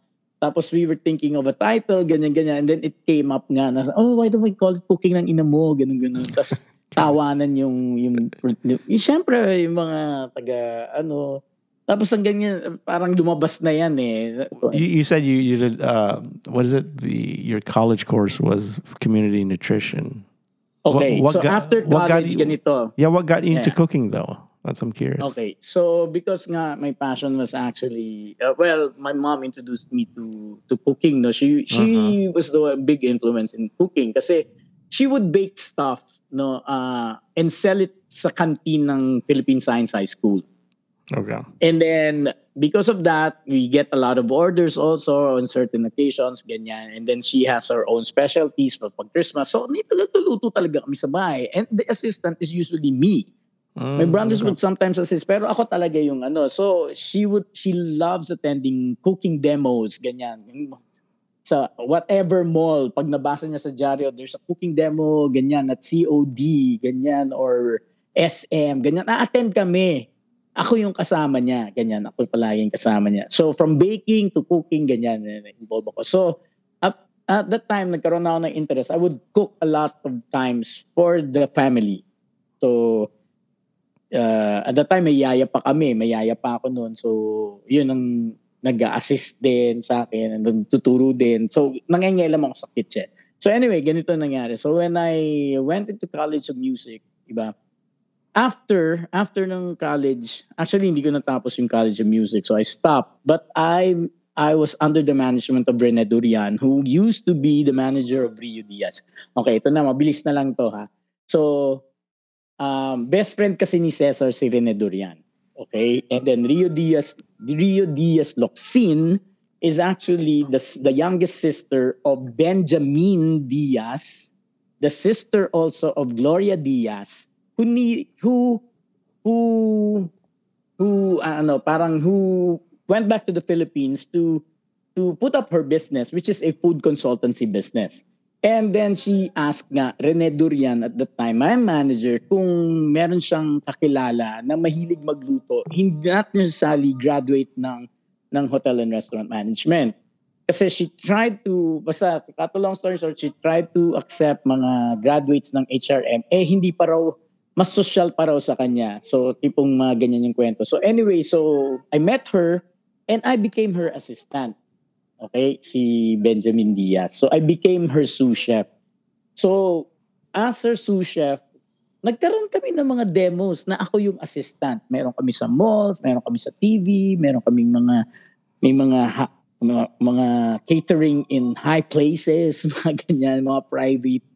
tapos we were thinking of a title, ganyan-ganyan. And then it came up nga na, oh, why don't we call it Cooking ng Ina Mo? Ganun-ganun. Tapos tawanan yung, yung, yung, syempre, yung mga taga, ano, tapos ang ganyan, parang lumabas na yan eh. You, you said you you did uh, what is it? The your college course was community nutrition. Okay, what so got- after what college, you- ganito. Yeah, what got you into Yeah. cooking though? That's I'm curious. Okay, so because nga my passion was actually uh, well, my mom introduced me to to cooking. No, she she was the big influence in cooking kasi she would bake stuff, no, uh, and sell it sa canteen ng Philippine Science High School. Okay. And then because of that, we get a lot of orders also on certain occasions, ganyan. And then she has her own specialties for pag Christmas. So, nituluto talaga kami sa bahay. And the assistant is usually me. My Mm, brothers okay. would sometimes assist, pero ako talaga yung ano. So, she would, she loves attending cooking demos, ganyan. Sa whatever mall, pag nabasa niya sa dyaryo, there's a cooking demo, ganyan, at COD, ganyan, or SM, ganyan. Na-attend kami. Ako yung kasama niya, ganyan. Ako palaging kasama niya. So from baking to cooking, ganyan, involved ako. So at, at that time, nagkaroon ako ng interest. I would cook a lot of times for the family. So uh, at that time, may yaya pa kami. May yaya pa ako noon. So yun ang nag-assist din sa akin and tuturo din. So, nangyayailam ako sa kitchen. So anyway, ganito nangyari. So when I went into College of Music, iba, after, after ng college, actually hindi ko natapos yung College of Music, so I stopped. But I I was under the management of Rene Durian, who used to be the manager of Rio Diaz. Okay, ito na, mabilis na lang to ha. So, um, best friend kasi ni Cesar si Rene Durian. Okay? And then Rio Diaz, Rio Diaz Locsin is actually the, the youngest sister of Benjamin Diaz, the sister also of Gloria Diaz, who ni, who who who uh, ano parang who went back to the Philippines to to put up her business which is a food consultancy business. And then she asked nga, Rene Durian at the time, my manager, kung meron siyang kakilala na mahilig magluto, hindi not necessarily graduate ng, ng hotel and restaurant management. Kasi she tried to, basta, cut a long story short, she tried to accept mga graduates ng HRM. Eh, hindi pa raw, mas social pa raw sa kanya. So, tipong mga ganyan yung kwento. So, anyway, so, I met her and I became her assistant. Okay? Si Benjamin Diaz. So I became her sous chef. So as her sous chef, nagkaroon kami ng mga demos na ako yung assistant. Meron kami sa malls, meron kami sa TV, meron kaming mga may mga ha, mga, mga catering in high places, mga ganyan, mga private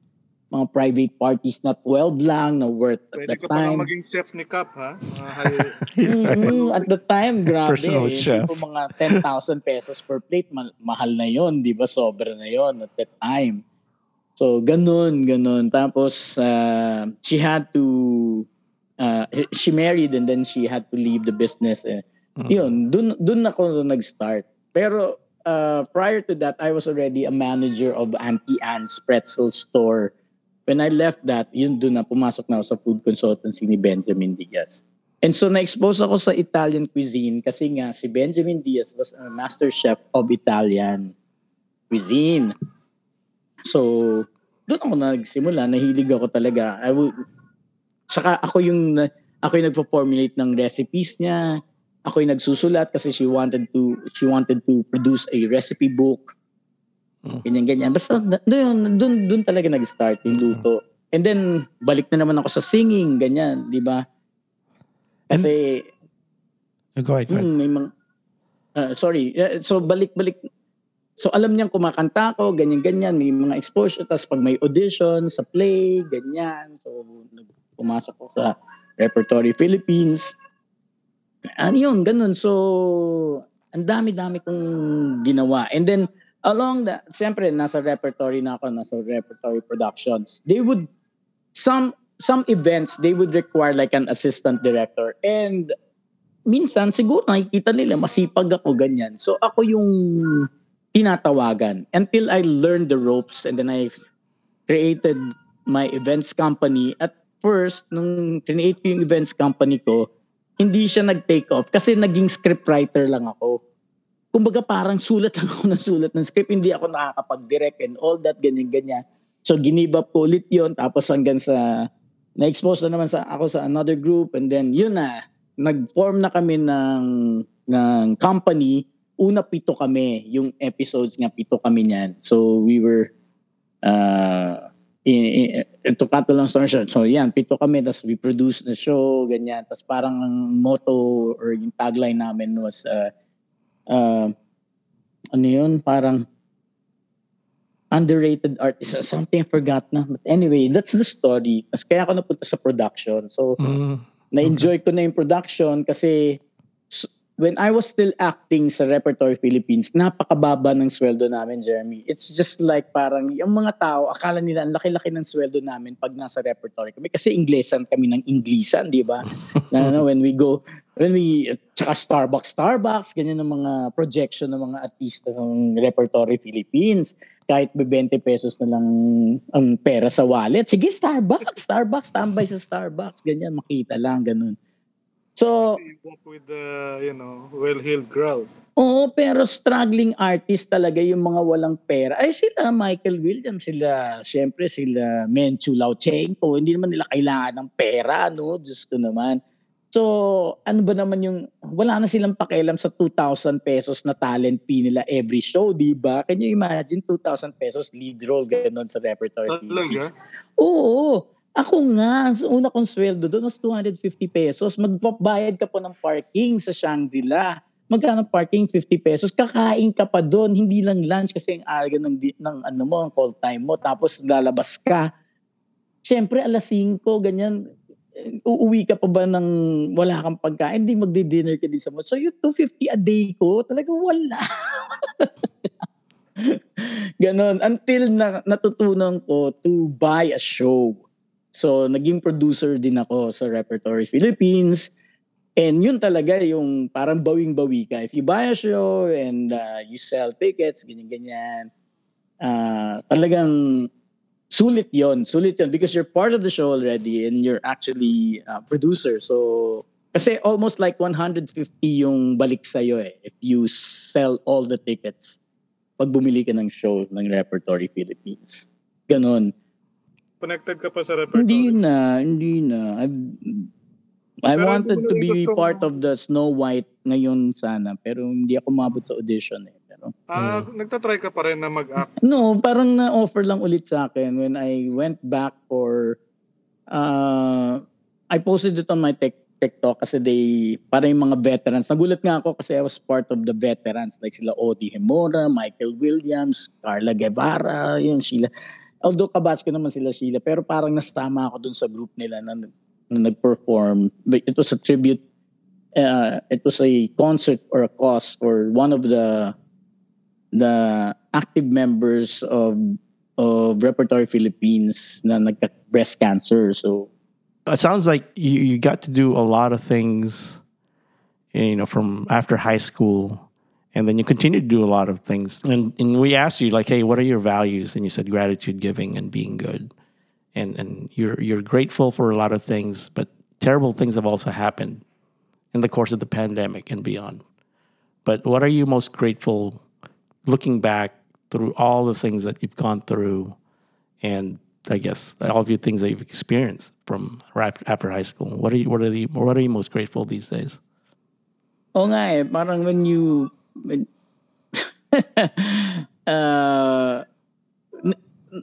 mga private parties na 12 lang na worth at Pwede the ka time. pa maging chef ni Cap, ha? Mga high- Mm, at the time, grabe. Personal eh. chef. Tipo mga 10,000 pesos per plate, ma- mahal na yon di ba? Sobra na yon at that time. So, ganun, ganun. Tapos, uh, she had to, uh, she married and then she had to leave the business. Eh. Mm. Yun, dun, dun ako nag-start. Pero, uh, prior to that, I was already a manager of Auntie Anne's Pretzel Store. When I left that, yun dun na pumasok na ako sa food consultancy ni Benjamin Diaz. And so na-expose ako sa Italian cuisine kasi nga si Benjamin Diaz was a master chef of Italian cuisine. So, doon ako nagsimula. Nahilig ako talaga. I would, saka ako yung, ako yung nagpo-formulate ng recipes niya. Ako yung nagsusulat kasi she wanted to, she wanted to produce a recipe book. Mm. Ganyan, ganyan. Basta doon, doon, doon talaga nag-start yung luto. And then, balik na naman ako sa singing, ganyan, di ba? Kasi, Go ahead, go ahead. Mm, may mga, ah, sorry. So, balik-balik. So, alam niyang kumakanta ako, ganyan-ganyan. May mga exposure. Tapos, pag may audition sa play, ganyan. So, pumasok ko sa Repertory Philippines. Ano yun, ganun. So, ang dami-dami kong ginawa. And then, along the, siyempre, nasa repertory na ako, nasa repertory productions. They would, some, some events, they would require like an assistant director. And minsan siguro nakikita nila masipag ako ganyan. So ako yung tinatawagan until I learned the ropes and then I created my events company. At first, nung create ko yung events company ko, hindi siya nag-take off kasi naging scriptwriter lang ako. Kumbaga parang sulat lang ako ng sulat ng script. Hindi ako nakakapag-direct and all that, ganyan-ganyan. So up ko ulit yun. Tapos hanggang sa, na-expose na naman sa, ako sa another group. And then yun na, nag-form na kami ng, ng company. Una pito kami. Yung episodes nga, pito kami niyan. So we were, uh, in, in, to cut the long story short, so yan, pito kami, tapos we produced the show, ganyan. Tapos parang ang motto or yung tagline namin was, uh, uh, ano yun, parang underrated artist, something I forgot na. But anyway, that's the story. Tapos kaya ako napunta sa production. So, Mm. na-enjoy ko na yung production kasi when I was still acting sa Repertory Philippines, napakababa ng sweldo namin, Jeremy. It's just like parang yung mga tao, akala nila ang laki-laki ng sweldo namin pag nasa repertory kami. Kasi Inglesan kami ng Inglisan, di ba? na, ano, when we go, when we, tsaka Starbucks, Starbucks, ganyan ang mga projection ng mga artista ng Repertory Philippines. kahit be 20 pesos na lang ang pera sa wallet. Sige, Starbucks, Starbucks, tambay sa Starbucks. Ganyan, makita lang, ganun. So, You walk with the, you know, well-heeled crowd. Oo, pero struggling artist talaga yung mga walang pera. Ay sila, Michael Williams, sila, syempre sila Menchu Lauchenko, hindi naman nila kailangan ng pera, no? Diyos ko naman. So, ano ba naman yung, wala na silang pakialam sa 2,000 pesos na talent fee nila every show, di ba? Can you imagine 2,000 pesos lead role, ganun sa repertoire Talaga? Oo. Ako nga, sa una kong sweldo doon was 250 pesos. Magbabayad ka po ng parking sa Shangri-La. Magkano parking? 50 pesos. Kakain ka pa doon. Hindi lang lunch kasi ang aga ng, ng ano mo, ang call time mo. Tapos lalabas ka. Siyempre, alas 5, ganyan. Uuwi ka pa ba ng wala kang pagkain? Hindi magdi-dinner ka din sa mall. So yung 250 a day ko, talaga wala. Ganon. Until na, natutunan ko to buy a show. So, naging producer din ako sa Repertory Philippines. And yun talaga yung parang bawing-bawi ka. If you buy a show and uh, you sell tickets, ganyan-ganyan, uh, talagang sulit yon Sulit yon because you're part of the show already and you're actually a producer. So, kasi almost like 150 yung balik sa'yo eh if you sell all the tickets pag bumili ka ng show ng Repertory Philippines. Ganon. Connected ka pa sa repertoire. Hindi na, hindi na. I, I Pero wanted to be gusto- part of the Snow White ngayon sana, pero hindi ako mabot sa audition eh. Pero, Ah, Hmm. nagtatry ka pa rin na mag-act. no, parang na-offer lang ulit sa akin when I went back for, uh, I posted it on my tech, TikTok kasi they, para yung mga veterans. Nagulat nga ako kasi I was part of the veterans like sila Odi Hemora, Michael Williams, Carla Guevara, yun sila. Although kabatch ko naman sila Sheila, pero parang nasama ako dun sa group nila na, na nag-perform. It was a tribute, uh, it was a concert or a cause for one of the the active members of of Repertory Philippines na nagka breast cancer. So It sounds like you, you got to do a lot of things, you know, from after high school, and then you continue to do a lot of things. And and we asked you like, hey, what are your values? And you said gratitude, giving, and being good. And and you're you're grateful for a lot of things, but terrible things have also happened in the course of the pandemic and beyond. But what are you most grateful looking back through all the things that you've gone through and I guess all of the things that you've experienced from after high school. What are you what are the what are you most grateful these days? Oo nga eh, parang when you... Uh,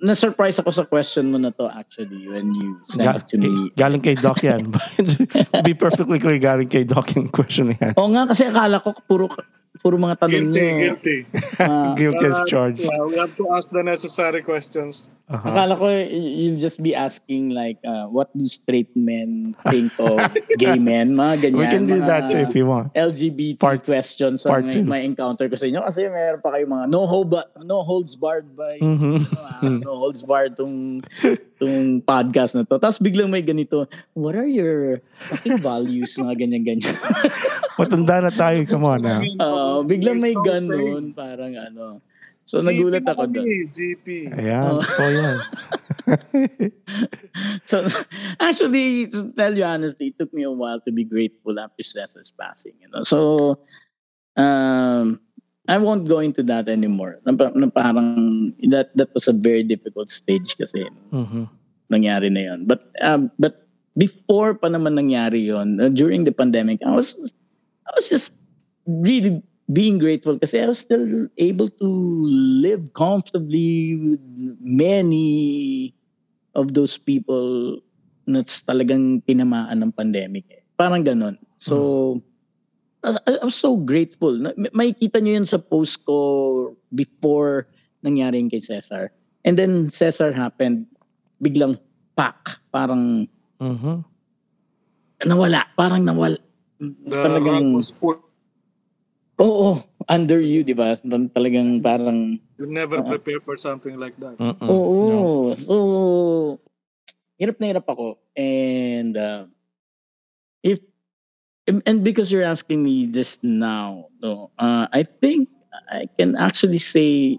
na-surprise ako sa question mo na to actually when you sent Ga- it to me. galing kay Doc yan. to be perfectly clear, galing kay Doc yung question na yan. Oo nga kasi akala ko puro puro mga tanong Guilty, niyo. guilty. ah, Guilty as Uh, charged. yeah, we have to ask the necessary questions. Uh-huh. Akala ko you'll just be asking like, uh, what do straight men think of gay men? Mga ganyan. We can do mga that too if you want. LGBT Part- questions part ang may, may encounter ko sa inyo. Kasi meron pa kayo mga no, hold no holds barred by Mhm. ano, ah, no holds barred tong, tong podcast na to. Tapos biglang may ganito, what are your fucking values? Mga ganyan-ganyan. Matanda na tayo, come on now. Oo, biglang may so ganun. Parang ano. So nagulat GP na ako doon. GP. Ayan, Oh. totoo yan. So actually, to tell you honestly, it took me a while to be grateful after Cesar's passing. You know, so um, I won't go into that anymore. Na, na parang that that was a very difficult stage kasi Mhm. nangyari na yon. But um, but before pa naman nangyari yon, uh, during the pandemic, I was I was just really being grateful kasi I was still able to live comfortably with many of those people that's talagang tinamaan ng pandemic. Eh. Parang ganon. So, I, I was so grateful. Na- May kita nyo yun sa post ko before nangyari yung kay Cesar. And then Cesar happened, biglang pak, parang Mhm. nawala, parang nawala. The Talagang- rug was pulled. Oo, under you, di ba? Talagang parang, You never Uh-uh. prepare for something like that. Mm-mm. oo. No. So, hirap na hirap ako. And, uh, if, and because you're asking me this now, no, uh, I think I can actually say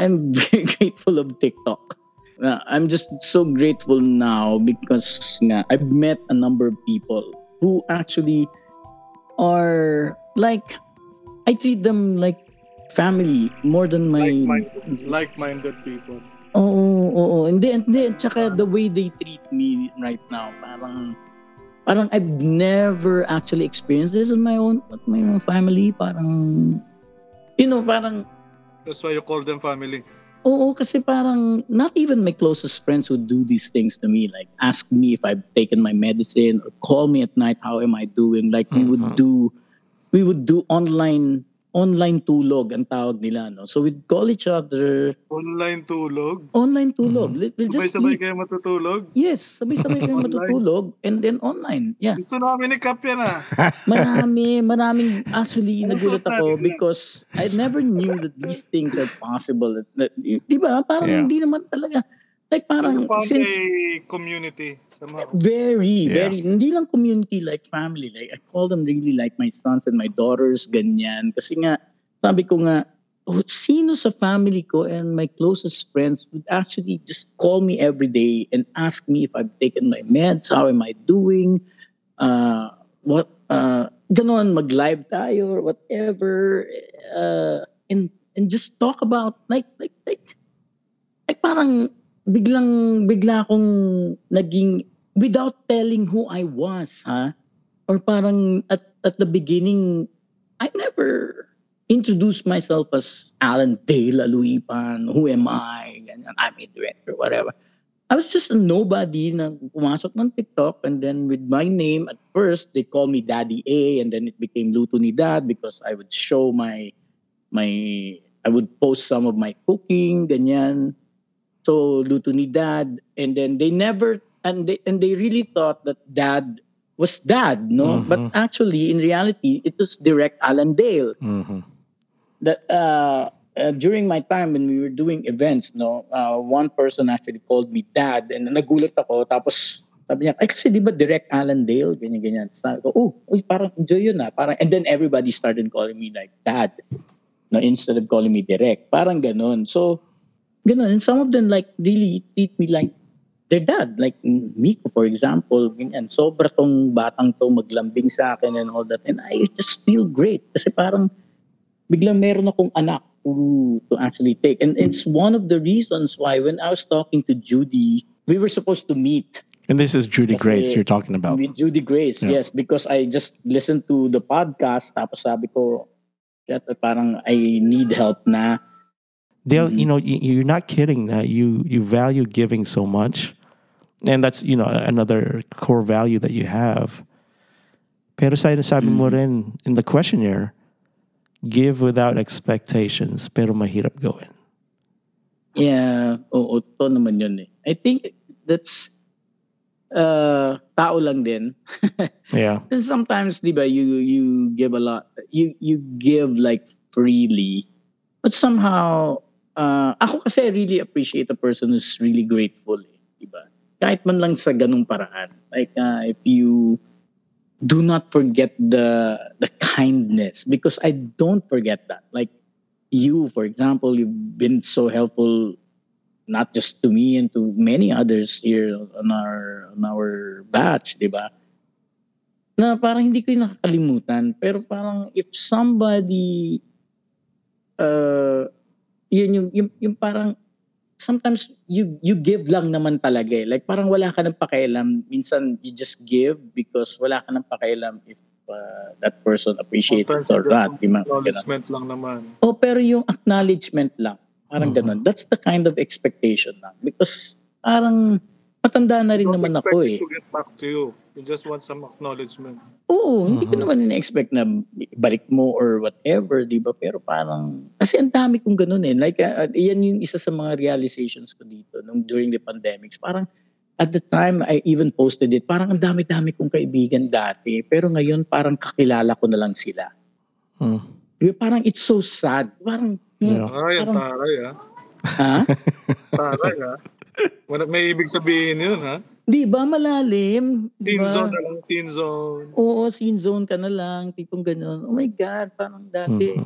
I'm very grateful of TikTok. Uh, I'm just so grateful now because nga, I've met a number of people who actually are like I treat them like family more than my Like-minded, like-minded people. Oo, oo. Hindi, hindi. Tsaka the way they treat me right now, parang, parang I've never actually experienced this in my own, with my own family. Parang, you know, parang, That's why you call them family. oo, kasi parang, not even my closest friends would do these things to me. Like, ask me if I've taken my medicine or call me at night, how am I doing? Like, we would Mhm. do, we would do online, online tulog ang tawag nila, no? So we'd call each other, Online tulog. online tulog. We'll just Sabay-sabay kayo matutulog. Yes, sabay-sabay kayo matutulog and then online. Yeah. Gusto namin ni Cap yan ah. Marami, maraming actually Ano nagulat ako because I never knew that these things are possible. That, di ba? Parang Yeah. hindi naman talaga. Like parang you found since a community somehow. very, Yeah. very, hindi lang community like family. Like I call them really like my sons and my daughters, ganyan. Kasi nga, sabi ko nga, oh, sino sa family ko and my closest friends would actually just call me every day and ask me if I've taken my meds, how am I doing, uh, what, uh, ganon, mag-live tayo or whatever, uh, and, and just talk about, like, like, like, like parang biglang, bigla akong naging, without telling who I was, ha? Or parang at, at the beginning, I never introduced myself as Alan Dale Aluipan, who am I, ganyan, I'm a director, whatever. I was just a nobody na pumasok ng TikTok and then with my name at first they called me Daddy A and then it became Luto ni Dad because I would show my my I would post some of my cooking ganyan so Luto ni Dad and then they never and they and they really thought that Dad was Dad no Mhm. but actually in reality it was direct Alan Dale Mhm. that uh, uh, during my time when we were doing events, no, uh, one person actually called me dad and nagulat ako. Tapos sabi niya, ay kasi di ba direct Alan Dale, ganyan, ganyan. Sabi ko, oh, uy, parang enjoy yun ah. Parang, and then everybody started calling me like dad. No, instead of calling me direct. Parang ganon. So, ganon. And some of them like really treat me like their dad. Like Miko, for example, ganyan. Sobra tong batang to maglambing sa akin and all that. And I just feel great. Kasi parang biglang meron akong anak to, to actually take. And it's one of the reasons why when I was talking to Judy, we were supposed to meet And this is Judy Kasi- Grace you're talking about. with Judy Grace. Yeah. Yes, because I just listened to the podcast tapos sabi ko, "Shit, parang I need help na. Dale, Mhm. you know, y- you're not kidding that you you value giving so much, and that's you know another core value that you have. Pero sa sabi mo rin in the questionnaire, give without expectations, pero mahirap gawin. Yeah, oo, to naman yun eh. I think that's uh, tao lang din. Yeah. Sometimes, di ba, you you give a lot, you you give like freely, but somehow, uh, ako kasi I really appreciate a person who's really grateful, eh, di ba? Kahit man lang sa ganung paraan. Like, uh, if you do not forget the the kindness, because I don't forget that. Like, you, for example, you've been so helpful not just to me and to many others here on our on our batch, di ba? Na parang hindi ko yung nakakalimutan. Pero parang if somebody uh, yun yung, yung, yung parang sometimes you you give lang naman talaga eh. Like parang wala ka ng pakialam. Minsan you just give because wala ka ng pakialam if uh, that person appreciates it or not. Acknowledgement lang naman. Oh, pero yung acknowledgement lang. Parang Mhm. ganun. That's the kind of expectation lang. Because parang matanda na rin naman expect ako eh. to get back to you. You just want some acknowledgement. Oo, hindi ko Mhm. naman in-expect na balik mo or whatever, di ba? Pero parang, kasi ang dami kong ganun eh. Like, uh, yan yung isa sa mga realizations ko dito nung during the pandemics. Parang, at the time, I even posted it, parang ang dami-dami kong kaibigan dati. Pero ngayon, parang kakilala ko na lang sila. Mm. Di ba? Parang it's so sad. Parang, hmm, Yeah. Ay, ang Parang- taray ah. ha? Taray ah. Wala- May ibig sabihin yun ha. Di ba malalim? Scene ba? zone na lang, scene zone. Oo, scene zone ka na lang, tipong ganun. Oh my God, parang dati. Mhm.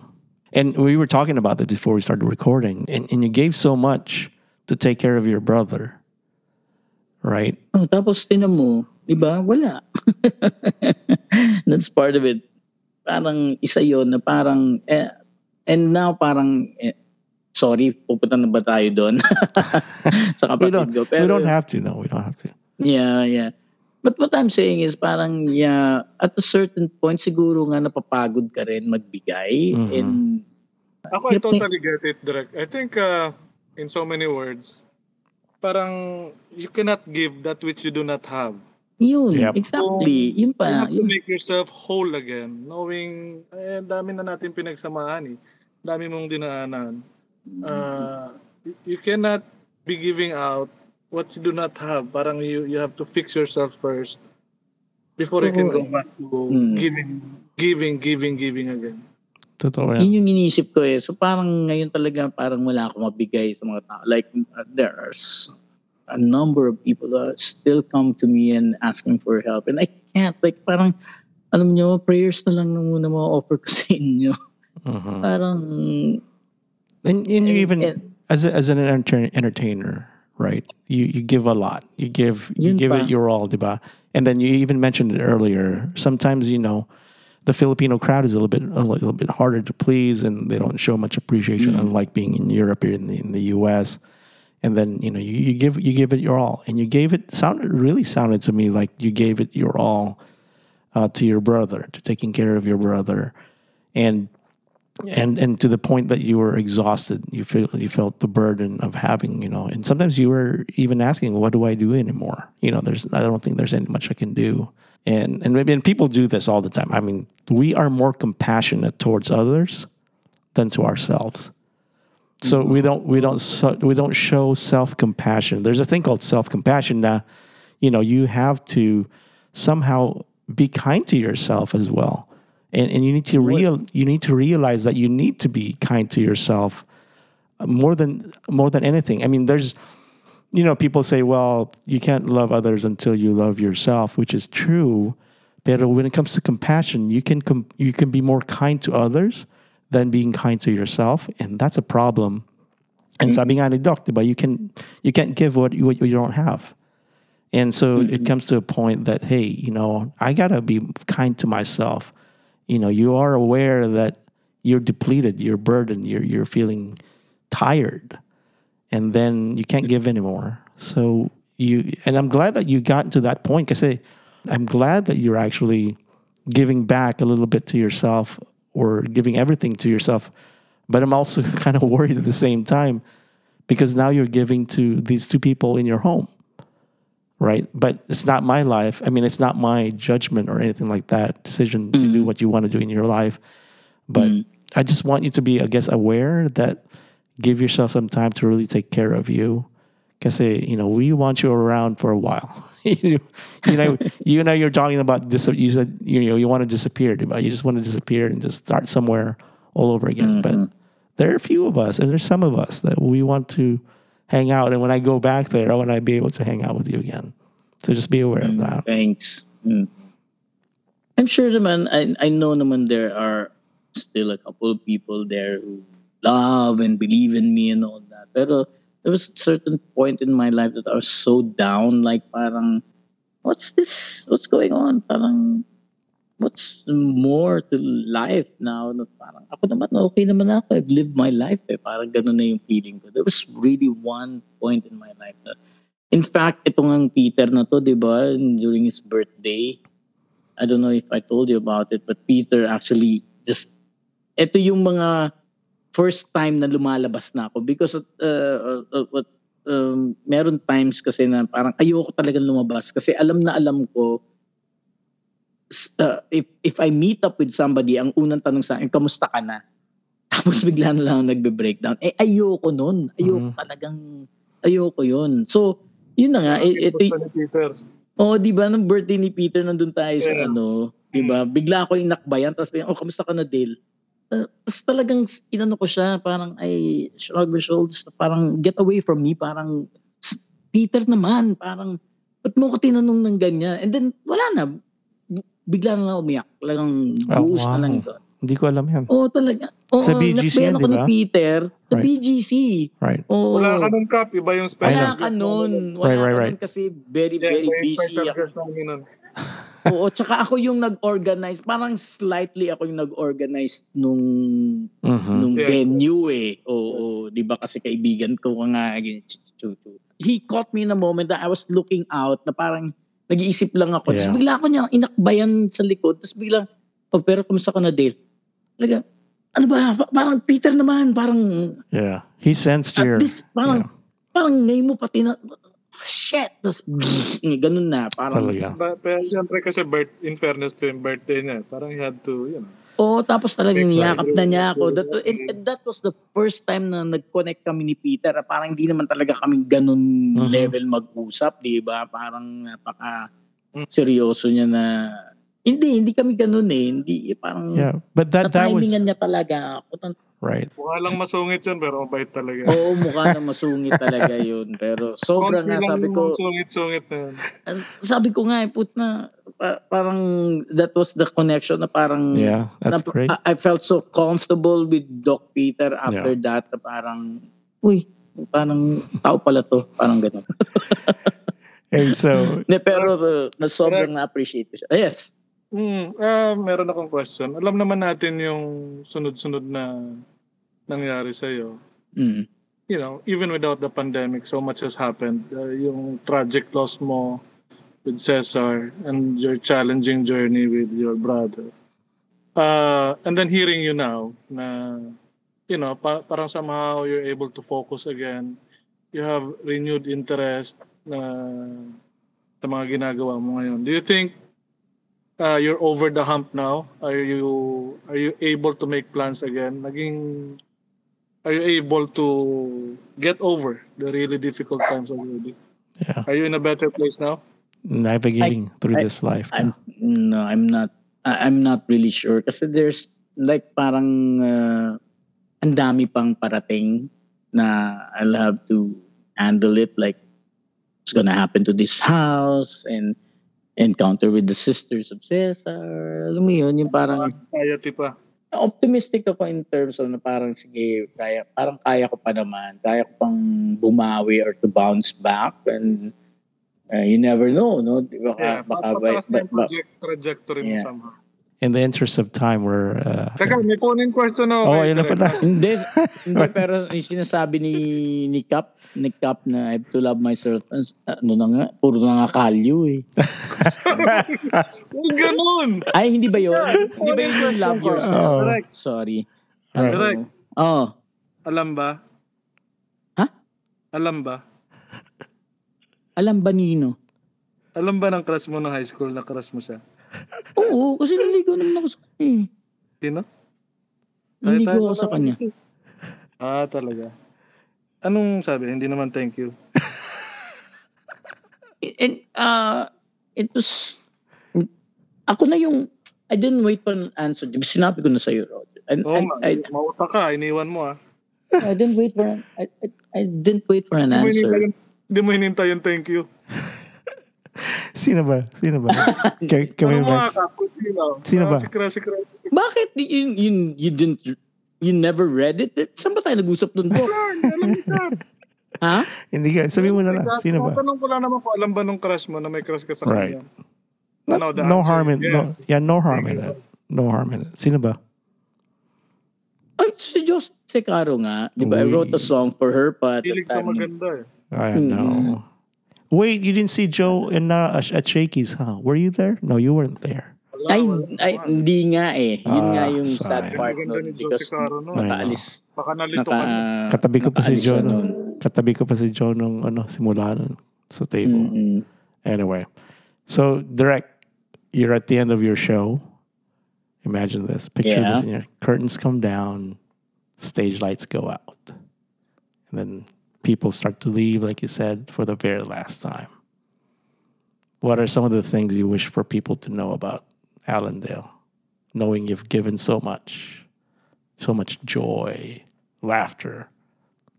And we were talking about that before we started recording. And, and you gave so much to take care of your brother, right? Oh, tapos tinan mo, di ba? Wala. That's part of it. Parang isa yon na parang, eh, and now parang, eh, sorry, pupunta na ba tayo doon? sa We kapatid don't, ko. we don't have to. No, we don't have to. Yeah, yeah. But what I'm saying is parang, yeah, at a certain point, siguro nga napapagod ka rin magbigay. Mhm. And, Ako, I totally get it, Direk. I think, uh, in so many words, parang you cannot give that which you do not have. yun, Yep. exactly. Yun You pa. have to Yun, make yourself whole again, knowing, eh, dami na natin pinagsamahan eh. Dami mong dinaanan. Uh, you cannot be giving out what you do not have. Parang you, you have to fix yourself first before you can go back to Mm. giving, giving, giving, giving again. Totoo yan. Yun yung inisip ko eh. So parang ngayon talaga parang wala akong mabigay sa mga tao. Like uh, there are a number of people that still come to me and asking for help. And I can't. Like parang, alam nyo, prayers na lang muna ma-offer ko sa inyo. Mhm. Parang, And, and you and- even, and- as, a, as an enter- entertainer, right? You, you give a lot. You give, you give pa. it your all, diba? And then you even mentioned it earlier. Sometimes, you know, the Filipino crowd is a little bit a little bit harder to please, and they don't show much appreciation, Mm. unlike being in Europe or in the in the U.S. And then you know you, you give you give it your all, and you gave it sounded really sounded to me like you gave it your all uh, to your brother, to taking care of your brother, and and and to the point that you were exhausted. You feel you felt the burden of having you know, and sometimes you were even asking, "What do I do anymore?" You know, there's I don't think there's any much I can do. And and maybe and people do this all the time. I mean, we are more compassionate towards others than to ourselves. So mm-hmm. we don't we don't so, we don't show self compassion. There's a thing called self compassion. Now, you know, you have to somehow be kind to yourself as well, and and you need to real you need to realize that you need to be kind to yourself more than more than anything. I mean, there's you know people say, well, you can't love others until you love yourself, which is true. But when it comes to compassion, you can com- you can be more kind to others than being kind to yourself, and that's a problem. And sabi nga ni Doc, diba, you can you can't give what you, what you don't have. And so it comes to a point that hey, you know, I gotta be kind to myself. You know, you are aware that you're depleted, you're burdened, you're you're feeling tired, and then you can't give anymore. So you and I'm glad that you got to that point because I'm glad that you're actually giving back a little bit to yourself or giving everything to yourself. But I'm also kind of worried at the same time because now you're giving to these two people in your home, right? But it's not my life. I mean, it's not my judgment or anything like that decision to do mm-hmm. what you want to do in your life. But mm-hmm. I just want you to be, I guess, aware that give yourself some time to really take care of you. Because eh, you know we want you around for a while. you, you know, you know, you're talking about dis- You said you know you want to disappear, but you just want to disappear and just start somewhere all over again. But mm-hmm. there are a few of us, and there's some of us that we want to hang out. And when I go back there, I want to be able to hang out with you again. So just be aware of that. Thanks. Mm. I'm sure naman, I, I know naman there are still a couple of people there who love and believe in me and all that. Pero there was a certain point in my life that I was so down, like parang, what's this? What's going on? Parang, what's more to life now? Na parang, ako naman, okay naman ako. I've lived my life eh. Parang ganun na yung feeling ko. There was really one point in my life that In fact, itong ang Peter na to, di ba, during his birthday, I don't know if I told you about it, but Peter actually just, ito yung mga first time na lumalabas na ako because uh, uh, uh, what, um, meron times kasi na parang ayoko talagang lumabas kasi alam na alam ko uh, if, if I meet up with somebody, ang unang tanong sa akin, kamusta ka na? Tapos bigla na lang nagbe-breakdown. Eh, ayoko nun. Ayoko Mhm. talagang, ayoko yun. So, yun na nga. eh, ito, oh, di ba, nung birthday ni Peter, nandun tayo sa Yeah. ano, di ba? Bigla ako inakbayan, tapos bigla, oh, kamusta ka na, Dale? Uh, tapos talagang, inano ko siya, parang, ay, shrug my shoulders, parang, get away from me, parang, Peter naman, parang, ba't mo ko tinanong ng ganyan? And then, wala na. Bigla na lang umiyak. Talagang Oh, buhos wow. na lang ito. Hindi ko alam yan. Oo, talaga. Oo, Sa BGC yan, di ni ba? Peter sa Right. BGC. Right. Oo. Wala ka nun, Cap. Iba yung special Wala ka nun. Wala Right, right, ka right. nun kasi very, Yeah, very busy ako. Oo, tsaka ako yung nag-organize. Parang slightly ako yung nag-organize nung Mhm. nung Yes. venue eh. Oo, di ba kasi kaibigan ko nga. He caught me in a moment that I was looking out na parang nag-iisip lang ako. Tapos Yeah. bigla ako niya inakbayan sa likod. Tapos biglang, oh pero kumusta ka na Dale? Talaga, ano ba? Pa- Parang Peter naman. Parang Yeah. He sensed at your... least, parang, yeah. parang ngayon mo pati na, shit. Tapos ganun na. Parang, Talaga. Ba- Pero siyempre kasi birth, in fairness to him, birthday niya. Parang he had to, you know. Oo, tapos talagang niyakap na niya ako. That, and, and that was the first time na nag-connect kami ni Peter. Parang hindi naman talaga kami ganun Mhm. level mag-usap, di ba? Parang napaka Mm. seryoso niya na hindi, hindi kami ganun eh. Hindi, parang Yeah. But that, that was... niya talaga ako. Tan- Right. Mukha lang masungit yun, pero mabait talaga. Oo, mukha na masungit talaga yun. Pero sobrang nga, lang sabi ko, Sungit-sungit na yun. sabi ko nga, eh, put na, pa- parang that was the connection na parang Yeah. That's na- great. I, I felt so comfortable with Doc Peter after that na parang, uy, parang tao pala to. Parang gano'n. Hey, so... Ne, pero uh, na sobrang na-appreciate ko siya. Yes. Hmm, ah, meron akong question. Alam naman natin yung sunod-sunod na nangyari sa iyo. Mm. You know, even without the pandemic, so much has happened. Uh, yung tragic loss mo with Cesar and your challenging journey with your brother. Uh, and then hearing you now na you know, pa- parang somehow you're able to focus again. You have renewed interest na sa mga ginagawa mo ngayon. Do you think uh, you're over the hump now? Are you are you able to make plans again? Naging are you able to get over the really difficult times already? Yeah. Are you in a better place now? Navigating through I- this life. I'm, no, I'm not, I- I'm not really sure. Kasi there's like parang uh, ang dami pang parating na I'll have to handle it like what's gonna happen to this house and encounter with the sisters of Cesar. Alam mo yun, yung parang Anxiety pa. optimistic ako in terms of na parang sige, kaya, parang kaya ko pa naman. Kaya ko pang bumawi or to bounce back and uh, you never know, no? Di ba? Yeah, baka, pataas na yung ba- ba- project, trajectory mo Yeah. somehow. In the interest of time, we're... Uh, Teka, may phone-in question ako. oh, yun na pala. hindi, hindi pero yung sinasabi ni ni Cap, ni Cap na I have to love myself. Ano na nga, puro na nga kalyo eh. Ganun! Ay, hindi ba yun? hindi ba yun yung love Oh. yourself? Direk, Sorry. Right. Direk, Oh, alam ba? Ha? Alam ba? alam ba Nino? Alam ba ng crush mo ng high school na crush mo siya? Oo, kasi naligo naman ako sa kanya eh. Sino? Naligo Tayo-tayo ako na sa lang kanya. Ah, talaga. Anong sabi? Hindi naman thank you. And uh, it was, ako na yung, I didn't wait for an answer. Di ba Sinabi ko na sa'yo, Roger. And, Oo, and ma- I, mauta ka. Iniwan mo ah. I didn't wait for an, I, I, I didn't wait for an Hindi mo hinintay answer. yung, hindi mo hinintay yung thank you. Sino ba? Sino ba? Ka- kami Ano mga ba? kapit? Sino? Sino ba? Si Crush, si Crush. Bakit you, you, you didn't, you never read it? Saan ba tayo nag-usap dun po? Alam ha? Hindi ka. Sabi mo na lang. Sino ba? Tanong ko lang naman kung alam ba nung crush mo na may crush ka sa Right. kanya. No, No, the no answer harm in is no, yes. yeah, no harm in it. No harm in it. Sino ba? Ay, si Jos Secaro nga. Di ba? I wrote a song for her, but Hilig sa maganda eh. I Mm. know. Wait, you didn't see Joe and uh, at Shakey's, huh? Were you there? No, you weren't there. Wala, ay, wala. ay, hindi nga eh. Yun Ah, nga yung sayang. sad part Maganda nun. Because Caro no. Ay, nakaalis. Baka nalito Naka, ka na. Katabi ko pa si nakaalis Joe nun. katabi ko pa si Joe nung ano, simula nun, sa table. Mm-mm. Anyway, so direct, you're at the end of your show. Imagine this. Picture Yeah. this in your curtains come down, stage lights go out, and then people start to leave, like you said, for the very last time. What are some of the things you wish for people to know about Allendale, knowing you've given so much, so much joy, laughter,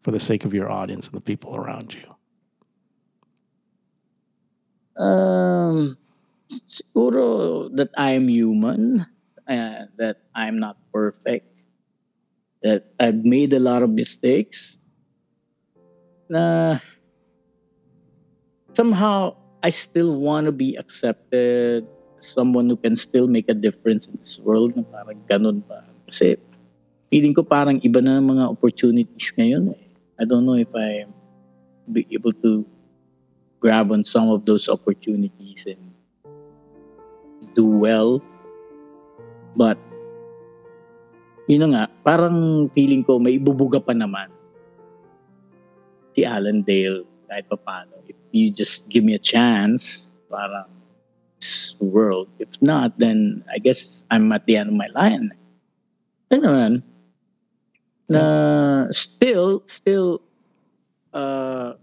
for the sake of your audience and the people around you? Um, siguro that I am human. uh, that I'm not perfect, that I've made a lot of mistakes. Na somehow I still want to be accepted someone who can still make a difference in this world na parang ganun pa. Kasi feeling ko parang iba na mga opportunities ngayon eh. I don't know if I be able to grab on some of those opportunities and do well. But, yun nga, parang feeling ko may ibubuga pa naman si Alan Dale kahit pa paano. If you just give me a chance, parang this world. If not, then I guess I'm at the end of my line. Naman, na still, still, uh,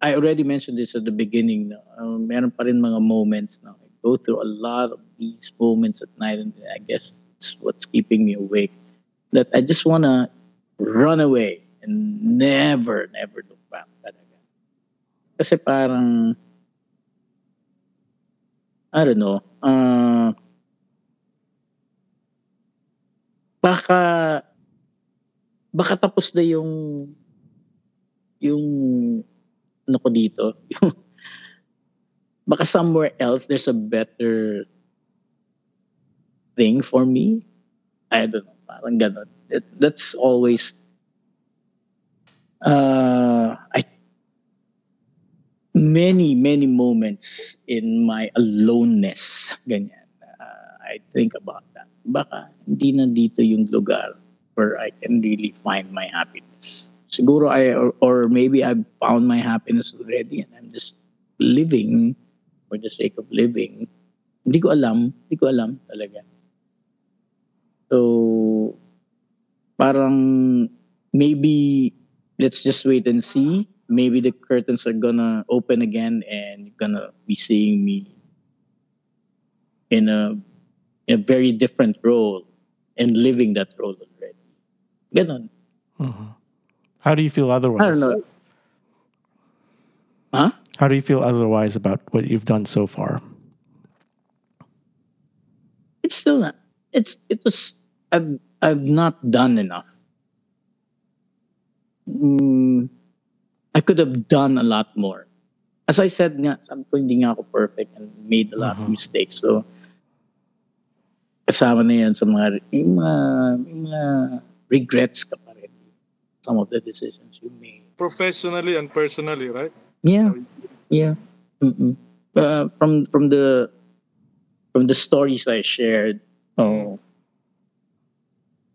I already mentioned this at the beginning. No? Uh, meron pa rin mga moments na I go through a lot of these moments at night and I guess it's what's keeping me awake. That I just want to run away and never, never look back talaga. Kasi parang, I don't know, uh, baka, baka tapos na yung, yung, ano ko dito, baka somewhere else there's a better thing for me. I don't know, parang ganun. It, that's always, uh, I many, many moments in my aloneness, ganyan, uh, I think about that. Baka hindi na dito yung lugar where I can really find my happiness. Siguro I, or, or maybe I've found my happiness already and I'm just living for the sake of living. Hindi ko alam, hindi ko alam talaga. So, parang maybe let's just wait and see maybe the curtains are gonna open again and you're gonna be seeing me in a in a very different role and living that role already. Ganon. Mm-hmm. How do you feel otherwise? I don't know. Huh? How do you feel otherwise about what you've done so far? It's still not. It's it was. I've I've not done enough. Mm, I could have done a lot more. As I said nga, sabi ko hindi nga ako perfect and made a lot of mistakes. So, kasama na yan sa mga, yung mga, yung mga regrets ka pa rin. Some of the decisions you made. Professionally and personally, right? Yeah, yeah. Mm-mm. Uh, from from the from the stories I shared, oh,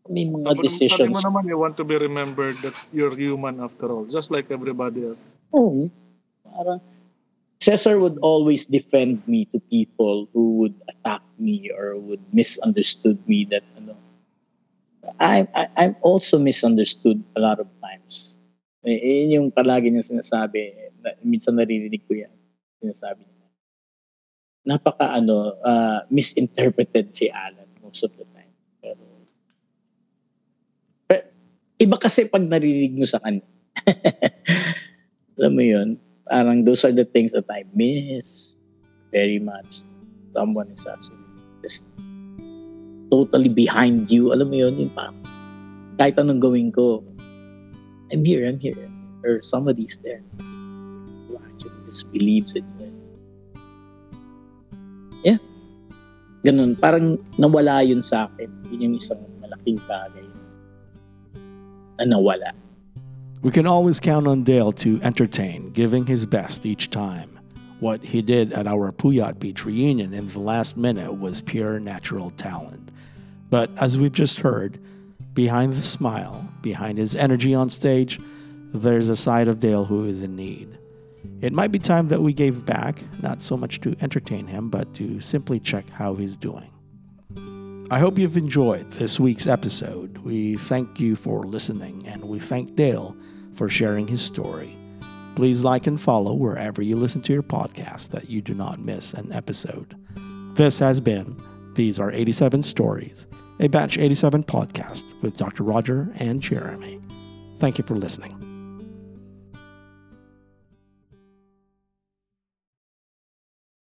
may mga Sabi decisions. mo naman, you want to be remembered that you're human after all, just like everybody else. Oh, parang Cesar would always defend me to people who would attack me or would misunderstood me that ano. I, I I'm also misunderstood a lot of times. Eh, yun yung palagi niya sinasabi. Na, minsan naririnig ko yan. Sinasabi niya. Napaka ano, uh, misinterpreted si Alan most of the time. Pero, pero iba kasi pag naririnig mo sa kanya. Alam mo yun? Parang those are the things that I miss very much. Someone is actually just totally behind you. Alam mo yun? Yung parang kahit anong gawin ko, I'm here, I'm here. Or somebody's there. Who actually just believes in you. Yeah. Ganun. Parang nawala yun sa akin. Yun yung isang malaking bagay We can always count on Dale to entertain, giving his best each time. What he did at our Puyat Beach reunion in the last minute was pure natural talent. But as we've just heard, behind the smile, behind his energy on stage, there's a side of Dale who is in need. It might be time that we gave back, not so much to entertain him, but to simply check how he's doing. I hope you've enjoyed this week's episode. We thank you for listening, and we thank Dale for sharing his story. Please like and follow wherever you listen to your podcast that you do not miss an episode. This has been These Are 87 Stories, a Batch 87 podcast with Dr. Roger and Jeremy. Thank you for listening.